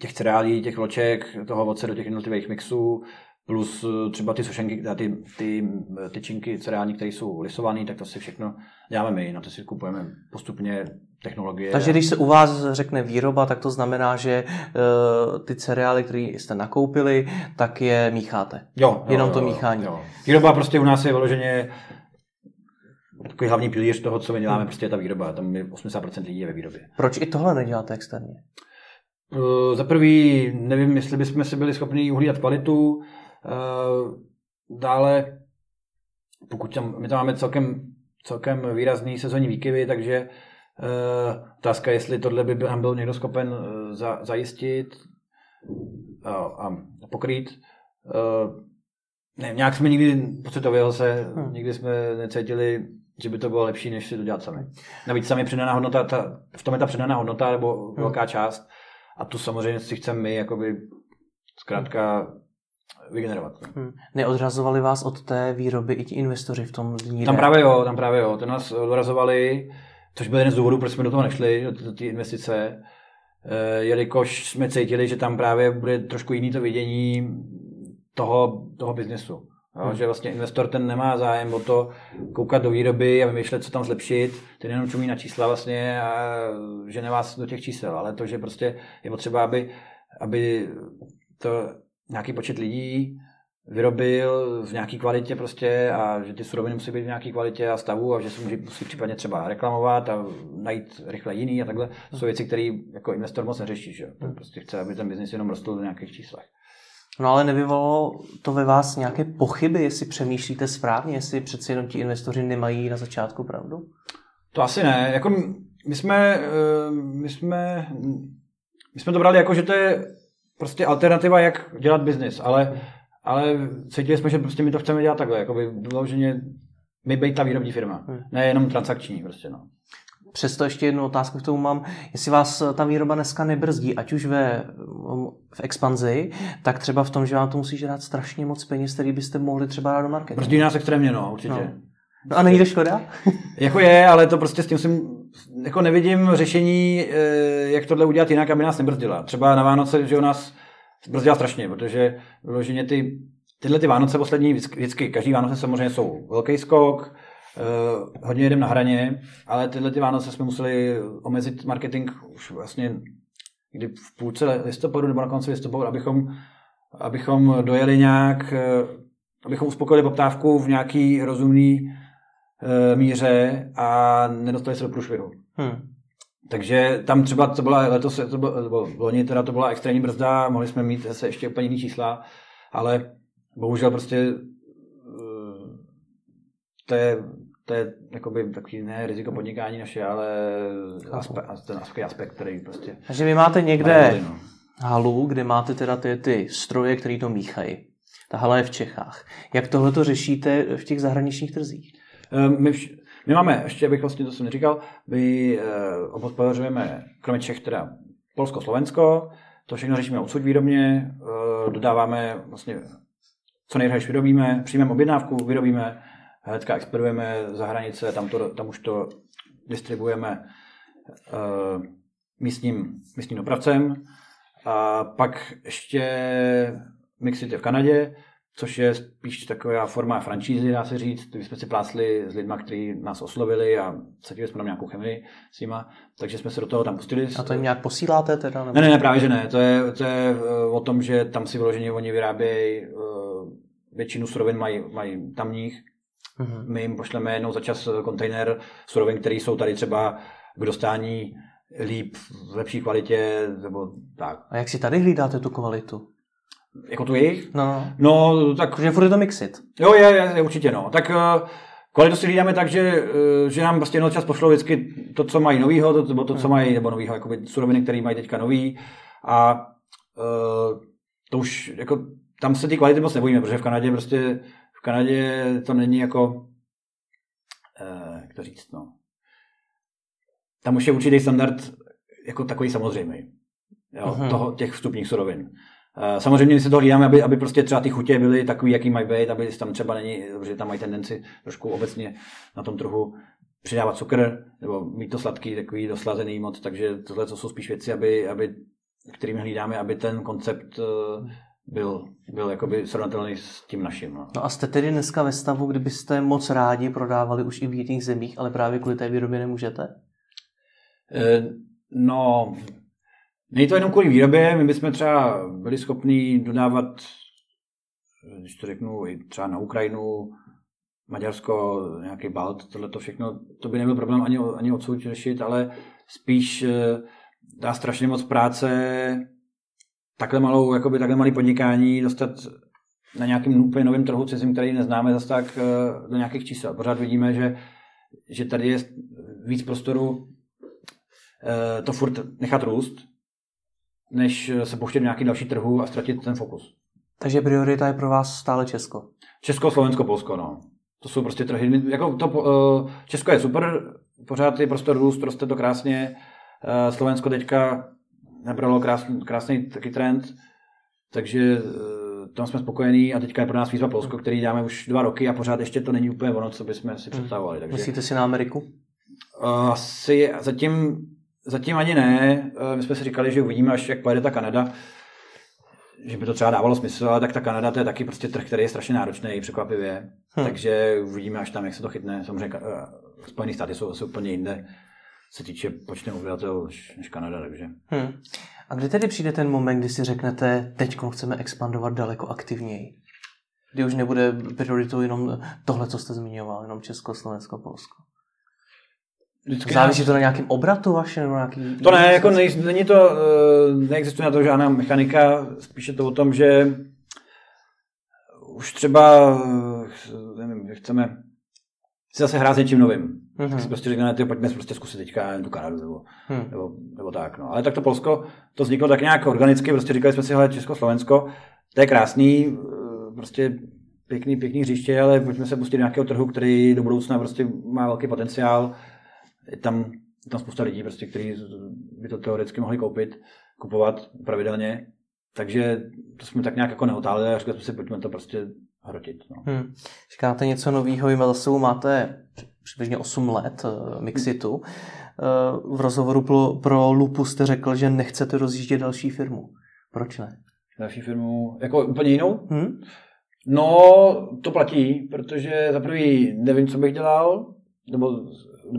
těch cereálí, těch vloček, toho ovoce do těch jednotlivých mixů, plus třeba ty sušenky, ty, ty tyčinky cereální, které jsou lisované, tak to si všechno děláme my, na to si kupujeme postupně technologie. Takže když se u vás řekne výroba, tak to znamená, že uh, ty cereály, které jste nakoupili, tak je mícháte. Jo. jo Jenom jo, to míchání. Jo. Výroba prostě u nás je vyloženě takový hlavní pilíř toho, co my děláme, hmm. prostě je ta výroba. Tam je 80% lidí je ve výrobě. Proč i tohle neděláte externě? Uh, za prvý, nevím, jestli bychom si byli schopni uhlídat kvalitu. Uh, dále, pokud tam, my tam máme celkem, celkem výrazný sezónní výkyvy, takže Uh, otázka, jestli tohle by nám byl někdo schopen uh, za, zajistit uh, a pokrýt. Ne, nějak jsme nikdy, pocitově se, hmm. nikdy jsme necítili, že by to bylo lepší, než si to dělat sami. Navíc sami přidaná hodnota, ta, v tom je ta přidaná hodnota, nebo hmm. velká část, a tu samozřejmě si chceme my, jakoby, zkrátka, vygenerovat. Hmm. Neodrazovali vás od té výroby i ti investoři v tom dní? Tam právě jo, tam právě jo. To nás odrazovali, což byl jeden z důvodů, proč jsme do toho nešli, do, do té investice, e, jelikož jsme cítili, že tam právě bude trošku jiný to vidění toho, toho biznesu. Jo, hmm. Že vlastně investor ten nemá zájem o to koukat do výroby a vymýšlet, co tam zlepšit, ten jenom čumí na čísla vlastně a žene vás do těch čísel, ale to, že prostě je potřeba, aby, aby to nějaký počet lidí vyrobil v nějaké kvalitě prostě a že ty suroviny musí být v nějaké kvalitě a stavu a že se může, musí případně třeba reklamovat a najít rychle jiný a takhle. To jsou věci, které jako investor moc neřeší. Že? Prostě chce, aby ten biznis jenom rostl v nějakých číslech. No ale nevyvolalo to ve vás nějaké pochyby, jestli přemýšlíte správně, jestli přeci jenom ti investoři nemají na začátku pravdu? To asi ne. Jako my jsme, eh, my jsme, my jsme to brali jako, že to je prostě alternativa, jak dělat biznis, ale ale cítili jsme, že prostě my to chceme dělat takhle, jako by vyloženě my být ta výrobní firma, hmm. ne jenom transakční prostě, no. Přesto ještě jednu otázku k tomu mám. Jestli vás ta výroba dneska nebrzdí, ať už ve, v expanzi, tak třeba v tom, že vám to musí žrát strašně moc peněz, který byste mohli třeba dát do marketu. Brzdí nás extrémně, no, určitě. No. No a není to škoda? jako je, ale to prostě s tím jsem, jako nevidím řešení, eh, jak tohle udělat jinak, aby nás nebrzdila. Třeba na Vánoce, že u nás brzdila strašně, protože vyloženě ty, tyhle ty Vánoce poslední vždycky, každý Vánoce samozřejmě jsou velký skok, Uh, hodně jedem na hraně, ale tyhle ty Vánoce jsme museli omezit marketing už vlastně kdy v půlce listopadu nebo na konci listopadu, abychom, abychom dojeli nějak, uh, abychom uspokojili poptávku v nějaký rozumný míře a nedostali se do průšvihu. Hmm. Takže tam třeba to byla letos, to bylo, bylo loni teda to byla extrémní brzda, mohli jsme mít zase ještě úplně jiný čísla, ale bohužel prostě eh, to je, to je jakoby takový ne riziko podnikání naše, ale aspe, ten aspekt, aspekt, který prostě... Takže vy máte někde no. halu, kde máte teda ty, ty stroje, které to míchají. Ta hala je v Čechách. Jak tohle to řešíte v těch zahraničních trzích? Eh, my vš- my máme, ještě abych vlastně to jsem neříkal, my uh, obhospodařujeme, kromě Čech teda Polsko, Slovensko, to všechno řešíme odsud výrobně, uh, dodáváme vlastně, co nejrychleji vyrobíme, přijmeme objednávku, vyrobíme, hnedka expedujeme za hranice, tam, to, tam už to distribuujeme uh, místním, místním dopravcem. A pak ještě Mixit je v Kanadě, což je spíš taková forma franšízy, dá se říct. My jsme si plásli s lidmi, kteří nás oslovili a cítili jsme tam nějakou chemii s nima, takže jsme se do toho tam pustili. A to jim nějak posíláte teda? Nebo... Ne, ne, ne, právě že ne. To je, to je eh, o tom, že tam si vyloženě oni vyrábějí eh, většinu surovin mají, mají tamních. Mm-hmm. My jim pošleme jednou za čas kontejner surovin, které jsou tady třeba k dostání líp, v lepší kvalitě, nebo tak. A jak si tady hlídáte tu kvalitu? Jako tu jejich? No. No, tak... Že furt je to mixit. Jo, je, je, je určitě, no. Tak uh, kvalitu si hlídáme tak, že, uh, že nám prostě jednou čas pošlou vždycky to, co mají novýho, to, nebo to, co hmm. mají, nebo novýho, jakoby suroviny, které mají teďka nový. A uh, to už jako, tam se ty kvality moc nebojíme, protože v Kanadě prostě, v Kanadě to není jako, eh, jak to říct, no. Tam už je určitý standard jako takový samozřejmý. Jo, uh-huh. toho, těch vstupních surovin. Eh, samozřejmě my se to hlídáme, aby, aby prostě třeba ty chutě byly takový, jaký mají být, aby tam třeba není, protože tam mají tendenci trošku obecně na tom trhu přidávat cukr, nebo mít to sladký, takový doslazený moc, takže tohle to jsou spíš věci, aby, aby, kterými hlídáme, aby ten koncept eh, byl, byl jakoby srovnatelný s tím naším. No. no a jste tedy dneska ve stavu, kdybyste moc rádi prodávali už i v jiných zemích, ale právě kvůli té výrobě nemůžete? E, no, není to jenom kvůli výrobě, my bychom třeba byli schopni dodávat, když to řeknu, i třeba na Ukrajinu, Maďarsko, nějaký Balt, tohle to všechno, to by nebyl problém ani, ani odsud řešit, ale spíš eh, dá strašně moc práce takhle malou, jakoby takhle malý podnikání dostat na nějakým úplně novém trhu cizím, který neznáme zase tak eh, do nějakých čísel. Pořád vidíme, že, že tady je víc prostoru eh, to furt nechat růst, než se pouštět do nějaký další trhu a ztratit ten fokus. Takže priorita je pro vás stále Česko? Česko, Slovensko, Polsko, no. To jsou prostě trhy. Jako to, uh, Česko je super, pořád je prostor růst, roste to krásně. Uh, Slovensko teďka nabralo krásný, krásný taky trend, takže uh, tam jsme spokojení a teďka je pro nás výzva Polsko, který dáme už dva roky a pořád ještě to není úplně ono, co bychom si hmm. představovali. Takže, Myslíte si na Ameriku? Asi zatím, zatím ani ne. Uh, my jsme si říkali, že uvidíme, až jak pojede ta Kanada že by to třeba dávalo smysl, ale tak ta Kanada to je taky prostě trh, který je strašně náročný, překvapivě. Hmm. Takže uvidíme až tam, jak se to chytne. Samozřejmě uh, Spojené státy jsou asi úplně jinde, se týče počtu obyvatel než Kanada, takže. Hmm. A kdy tedy přijde ten moment, kdy si řeknete, teď chceme expandovat daleko aktivněji? Kdy už nebude prioritou jenom tohle, co jste zmiňoval, jenom Česko, Slovensko, Polsko? Vždycky Závisí to na nějakém obratu vaše nebo nějaký... To ne, jako nej, není to, eh, neexistuje na to žádná mechanika, spíše to o tom, že už třeba, eh, nevím, že chceme si zase hrát s něčím novým. Mm-hmm. Tak si prostě řekneme, ty pojďme prostě zkusit teďka tu Kanadu nebo, mm. nebo, nebo, tak. No. Ale tak to Polsko, to vzniklo tak nějak organicky, prostě říkali jsme si, hele, Česko, Slovensko, to je krásný, eh, prostě pěkný, pěkný hřiště, ale pojďme se pustit do nějakého trhu, který do budoucna prostě má velký potenciál je tam, je tam spousta lidí, prostě, kteří by to teoreticky mohli koupit, kupovat pravidelně. Takže to jsme tak nějak jako neotálili a řekli jsme si, pojďme to prostě hrotit. No. Hmm. Říkáte něco nového, vy za máte přibližně 8 let uh, Mixitu. Uh, v rozhovoru pro, pro Lupu jste řekl, že nechcete rozjíždět další firmu. Proč ne? Další firmu, jako úplně jinou? Hmm? No, to platí, protože za prvý nevím, co bych dělal, nebo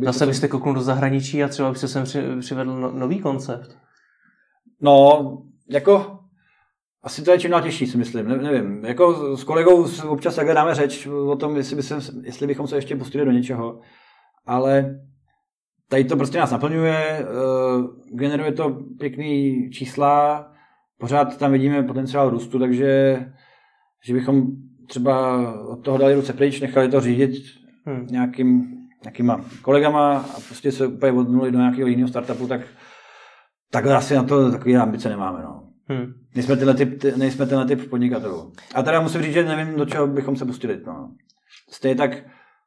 Zase to... byste kouknul do zahraničí a třeba byste sem přivedl no, nový koncept. No, jako asi to je čím dál těžší, si myslím. Ne, nevím. Jako s kolegou občas takhle dáme řeč o tom, jestli, by se, jestli bychom se ještě pustili do něčeho. Ale tady to prostě nás naplňuje, uh, generuje to pěkný čísla, pořád tam vidíme potenciál růstu, takže že bychom třeba od toho dali ruce pryč, nechali to řídit hmm. nějakým nějakýma kolegama a prostě se úplně odnuli do nějakého jiného startupu, tak takhle asi na to takové ambice nemáme. No. Hmm. Nejsme, tenhle typ, nejsme tenhle typ podnikatelů. A teda musím říct, že nevím, do čeho bychom se pustili. No. Stejně tak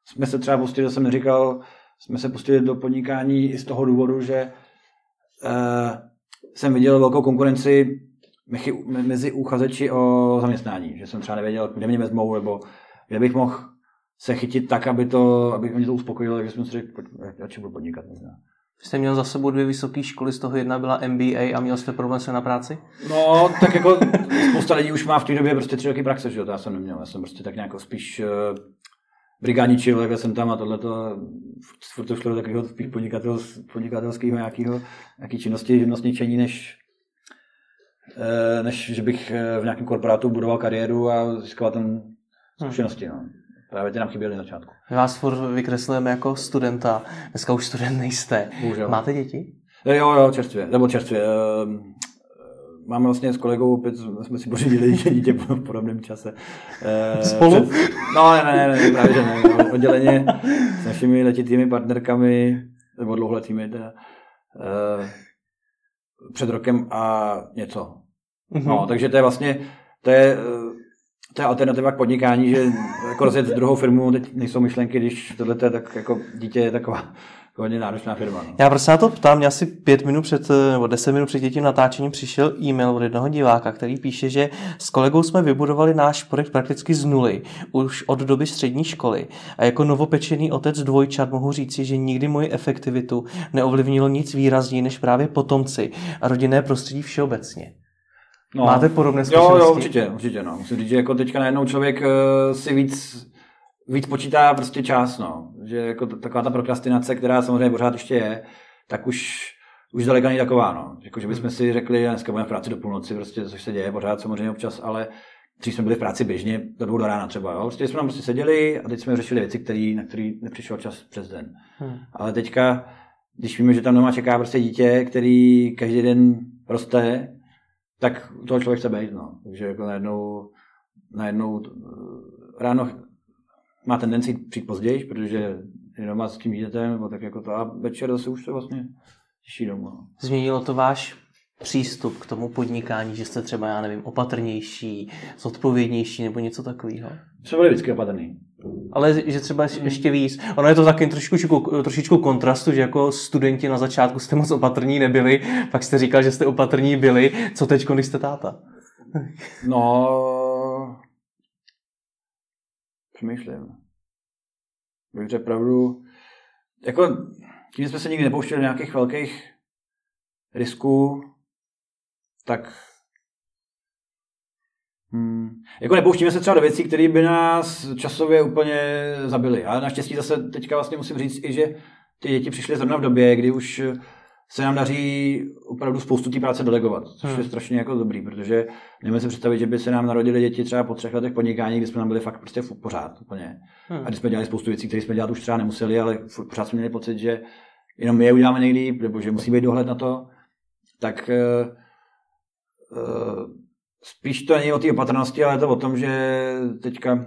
jsme se třeba pustili, jsem neříkal, jsme se pustili do podnikání i z toho důvodu, že uh, jsem viděl velkou konkurenci mezi uchazeči o zaměstnání, že jsem třeba nevěděl, kde mě vezmou, nebo kde bych mohl se chytit tak, aby, to, aby mě to uspokojilo, takže jsem si řekl, radši budu podnikat možná. Jste měl za sebou dvě vysoké školy, z toho jedna byla MBA a měl jste problém se na práci? No, tak jako spousta lidí už má v té době prostě tři roky praxe, že jo, to já jsem neměl, já jsem prostě tak nějak spíš uh, brigádní čil, jsem tam a tohleto, furt to šlo do takového spíš podnikatel, podnikatelského nějakého, nějaký činnosti, živnostničení, než, uh, než že bych uh, v nějakém korporátu budoval kariéru a získal ten zkušenosti. No. Právě ty nám chyběly na začátku. My vás furt vykreslujeme jako studenta. Dneska už student nejste. Bohužel. Máte děti? Jo, jo, čerstvě. Nebo čerstvě. Ehm, máme vlastně s kolegou opět, jsme si pořídili dítě v podobném čase. Ehm, Spolu? Před, no, ne, ne, ne, právě že ne. Odděleně s našimi letitými partnerkami, nebo dlouholetými teda, ehm, před rokem a něco. Mm-hmm. No, takže to je vlastně, to je, to je alternativa k podnikání, že jako rozjet druhou firmu, teď nejsou myšlenky, když tohle je tak jako dítě je taková hodně náročná firma. No. Já prostě na to ptám, mě asi pět minut před, nebo deset minut před tím natáčením přišel e-mail od jednoho diváka, který píše, že s kolegou jsme vybudovali náš projekt prakticky z nuly, už od doby střední školy. A jako novopečený otec dvojčat mohu říci, že nikdy moji efektivitu neovlivnilo nic výrazněji než právě potomci a rodinné prostředí všeobecně. No. Máte podobné zkušenosti? Jo, jo, určitě, určitě. No. Musím říct, že jako teďka najednou člověk uh, si víc víc počítá prostě čas, no. Že jako taková ta prokrastinace, která samozřejmě pořád ještě je, tak už už zdaleka není taková, no. Jako, že bychom si řekli, dneska budeme v práci do půlnoci, prostě, což se děje pořád samozřejmě občas, ale dřív jsme byli v práci běžně do dvou do rána třeba. Jo? Prostě jsme tam prostě seděli a teď jsme řešili věci, který, na které nepřišel čas přes den. Hmm. Ale teďka, když víme, že tam doma čeká prostě dítě, který každý den roste, tak toho člověk chce být. No. Takže jako najednou, najednou ráno má tendenci přijít později, protože je doma s tím dítětem, nebo tak jako to, a večer zase už se vlastně těší domů. No. Změnilo to váš přístup k tomu podnikání, že jste třeba, já nevím, opatrnější, zodpovědnější nebo něco takového? Jsme byli vždycky opatrný. Ale že třeba ještě víc. Ono je to taky trošičku, trošičku kontrastu, že jako studenti na začátku jste moc opatrní nebyli, pak jste říkal, že jste opatrní byli. Co teď, když jste táta? no, Přemýšlím. Bych řekl pravdu, jako tím jsme se nikdy nepouštěli do nějakých velkých risků, tak Hmm. Jako nepouštíme se třeba do věcí, které by nás časově úplně zabily. Ale naštěstí zase teďka vlastně musím říct i, že ty děti přišly zrovna v době, kdy už se nám daří opravdu spoustu té práce delegovat, což hmm. je strašně jako dobrý, protože nemůžeme si představit, že by se nám narodili děti třeba po třech letech podnikání, kdy jsme tam byli fakt prostě pořád úplně. Hmm. A když jsme dělali spoustu věcí, které jsme dělat už třeba nemuseli, ale pořád jsme měli pocit, že jenom my je uděláme nejlíp, nebo že musí být dohled na to, tak uh, uh, spíš to není o té opatrnosti, ale je to o tom, že teďka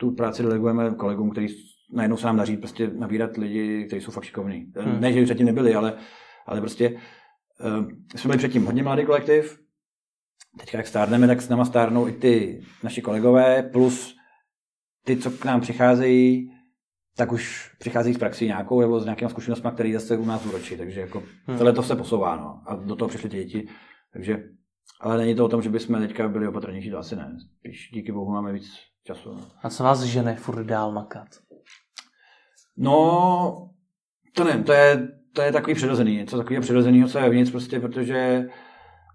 tu práci delegujeme kolegům, kteří najednou se nám daří prostě nabírat lidi, kteří jsou fakt šikovní. Hmm. Ne, že by předtím nebyli, ale, ale prostě uh, jsme byli předtím hodně mladý kolektiv, teďka jak stárneme, tak s náma stárnou i ty naši kolegové, plus ty, co k nám přicházejí, tak už přicházejí z praxi nějakou nebo s nějakými zkušenostmi, které zase u nás uročí. Takže jako hmm. celé to se posouvá. No. A do toho přišly ty děti. Takže, ale není to o tom, že bychom teďka byli opatrnější, to asi ne. Spíš díky bohu máme víc času. No. A co vás žene furt dál makat? No, to nevím, to je, to je takový přirozený, něco takového přirozeného, co je vnitř, prostě, protože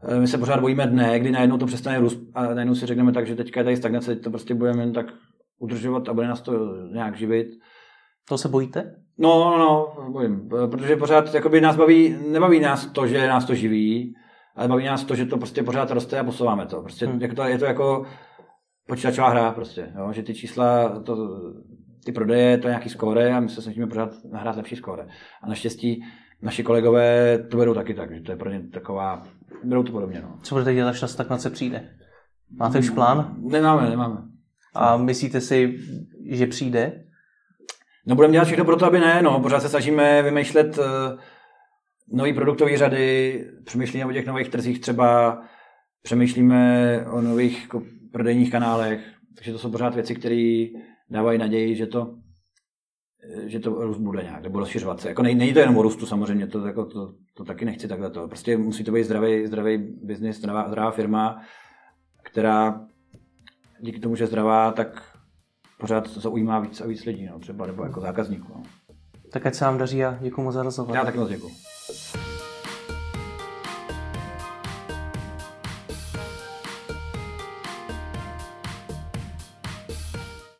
eh, my se pořád bojíme dne, kdy najednou to přestane růst a najednou si řekneme tak, že teďka je tady stagnace, teď to prostě budeme jen tak udržovat a bude nás to nějak živit. To se bojíte? No, no, no, bojím, protože pořád jakoby nás baví, nebaví nás to, že nás to živí, ale baví nás to, že to prostě pořád roste a posouváme to. Prostě hmm. jak to, je to jako počítačová hra prostě, jo? že ty čísla, to, ty prodeje, to je nějaký skóre a my se snažíme pořád nahrát lepší skóre. A naštěstí naši kolegové to berou taky tak, že to je pro ně taková, berou to podobně. No. Co budete dělat, až ta stagnace přijde? Máte už plán? Nemáme, nemáme. A myslíte si, že přijde? No budeme dělat všechno pro to, aby ne. No, pořád se snažíme vymýšlet uh, nové produktové řady, přemýšlíme o těch nových trzích třeba, přemýšlíme o nových jako, prodejních kanálech, takže to jsou pořád věci, které dávají naději, že to, že to růst bude nějak, nebo rozšiřovat se. Jako nej, není to jenom o růstu samozřejmě, to, jako, to, to taky nechci takhle to. Prostě musí to být zdravý, zdravý biznis, zdravá, zdravá firma, která díky tomu, že je zdravá, tak pořád zaujímá víc a víc lidí, no, třeba nebo jako zákazníků. No. Tak ať se vám daří a děkuji moc za rozhovor. Já taky moc děkuji. you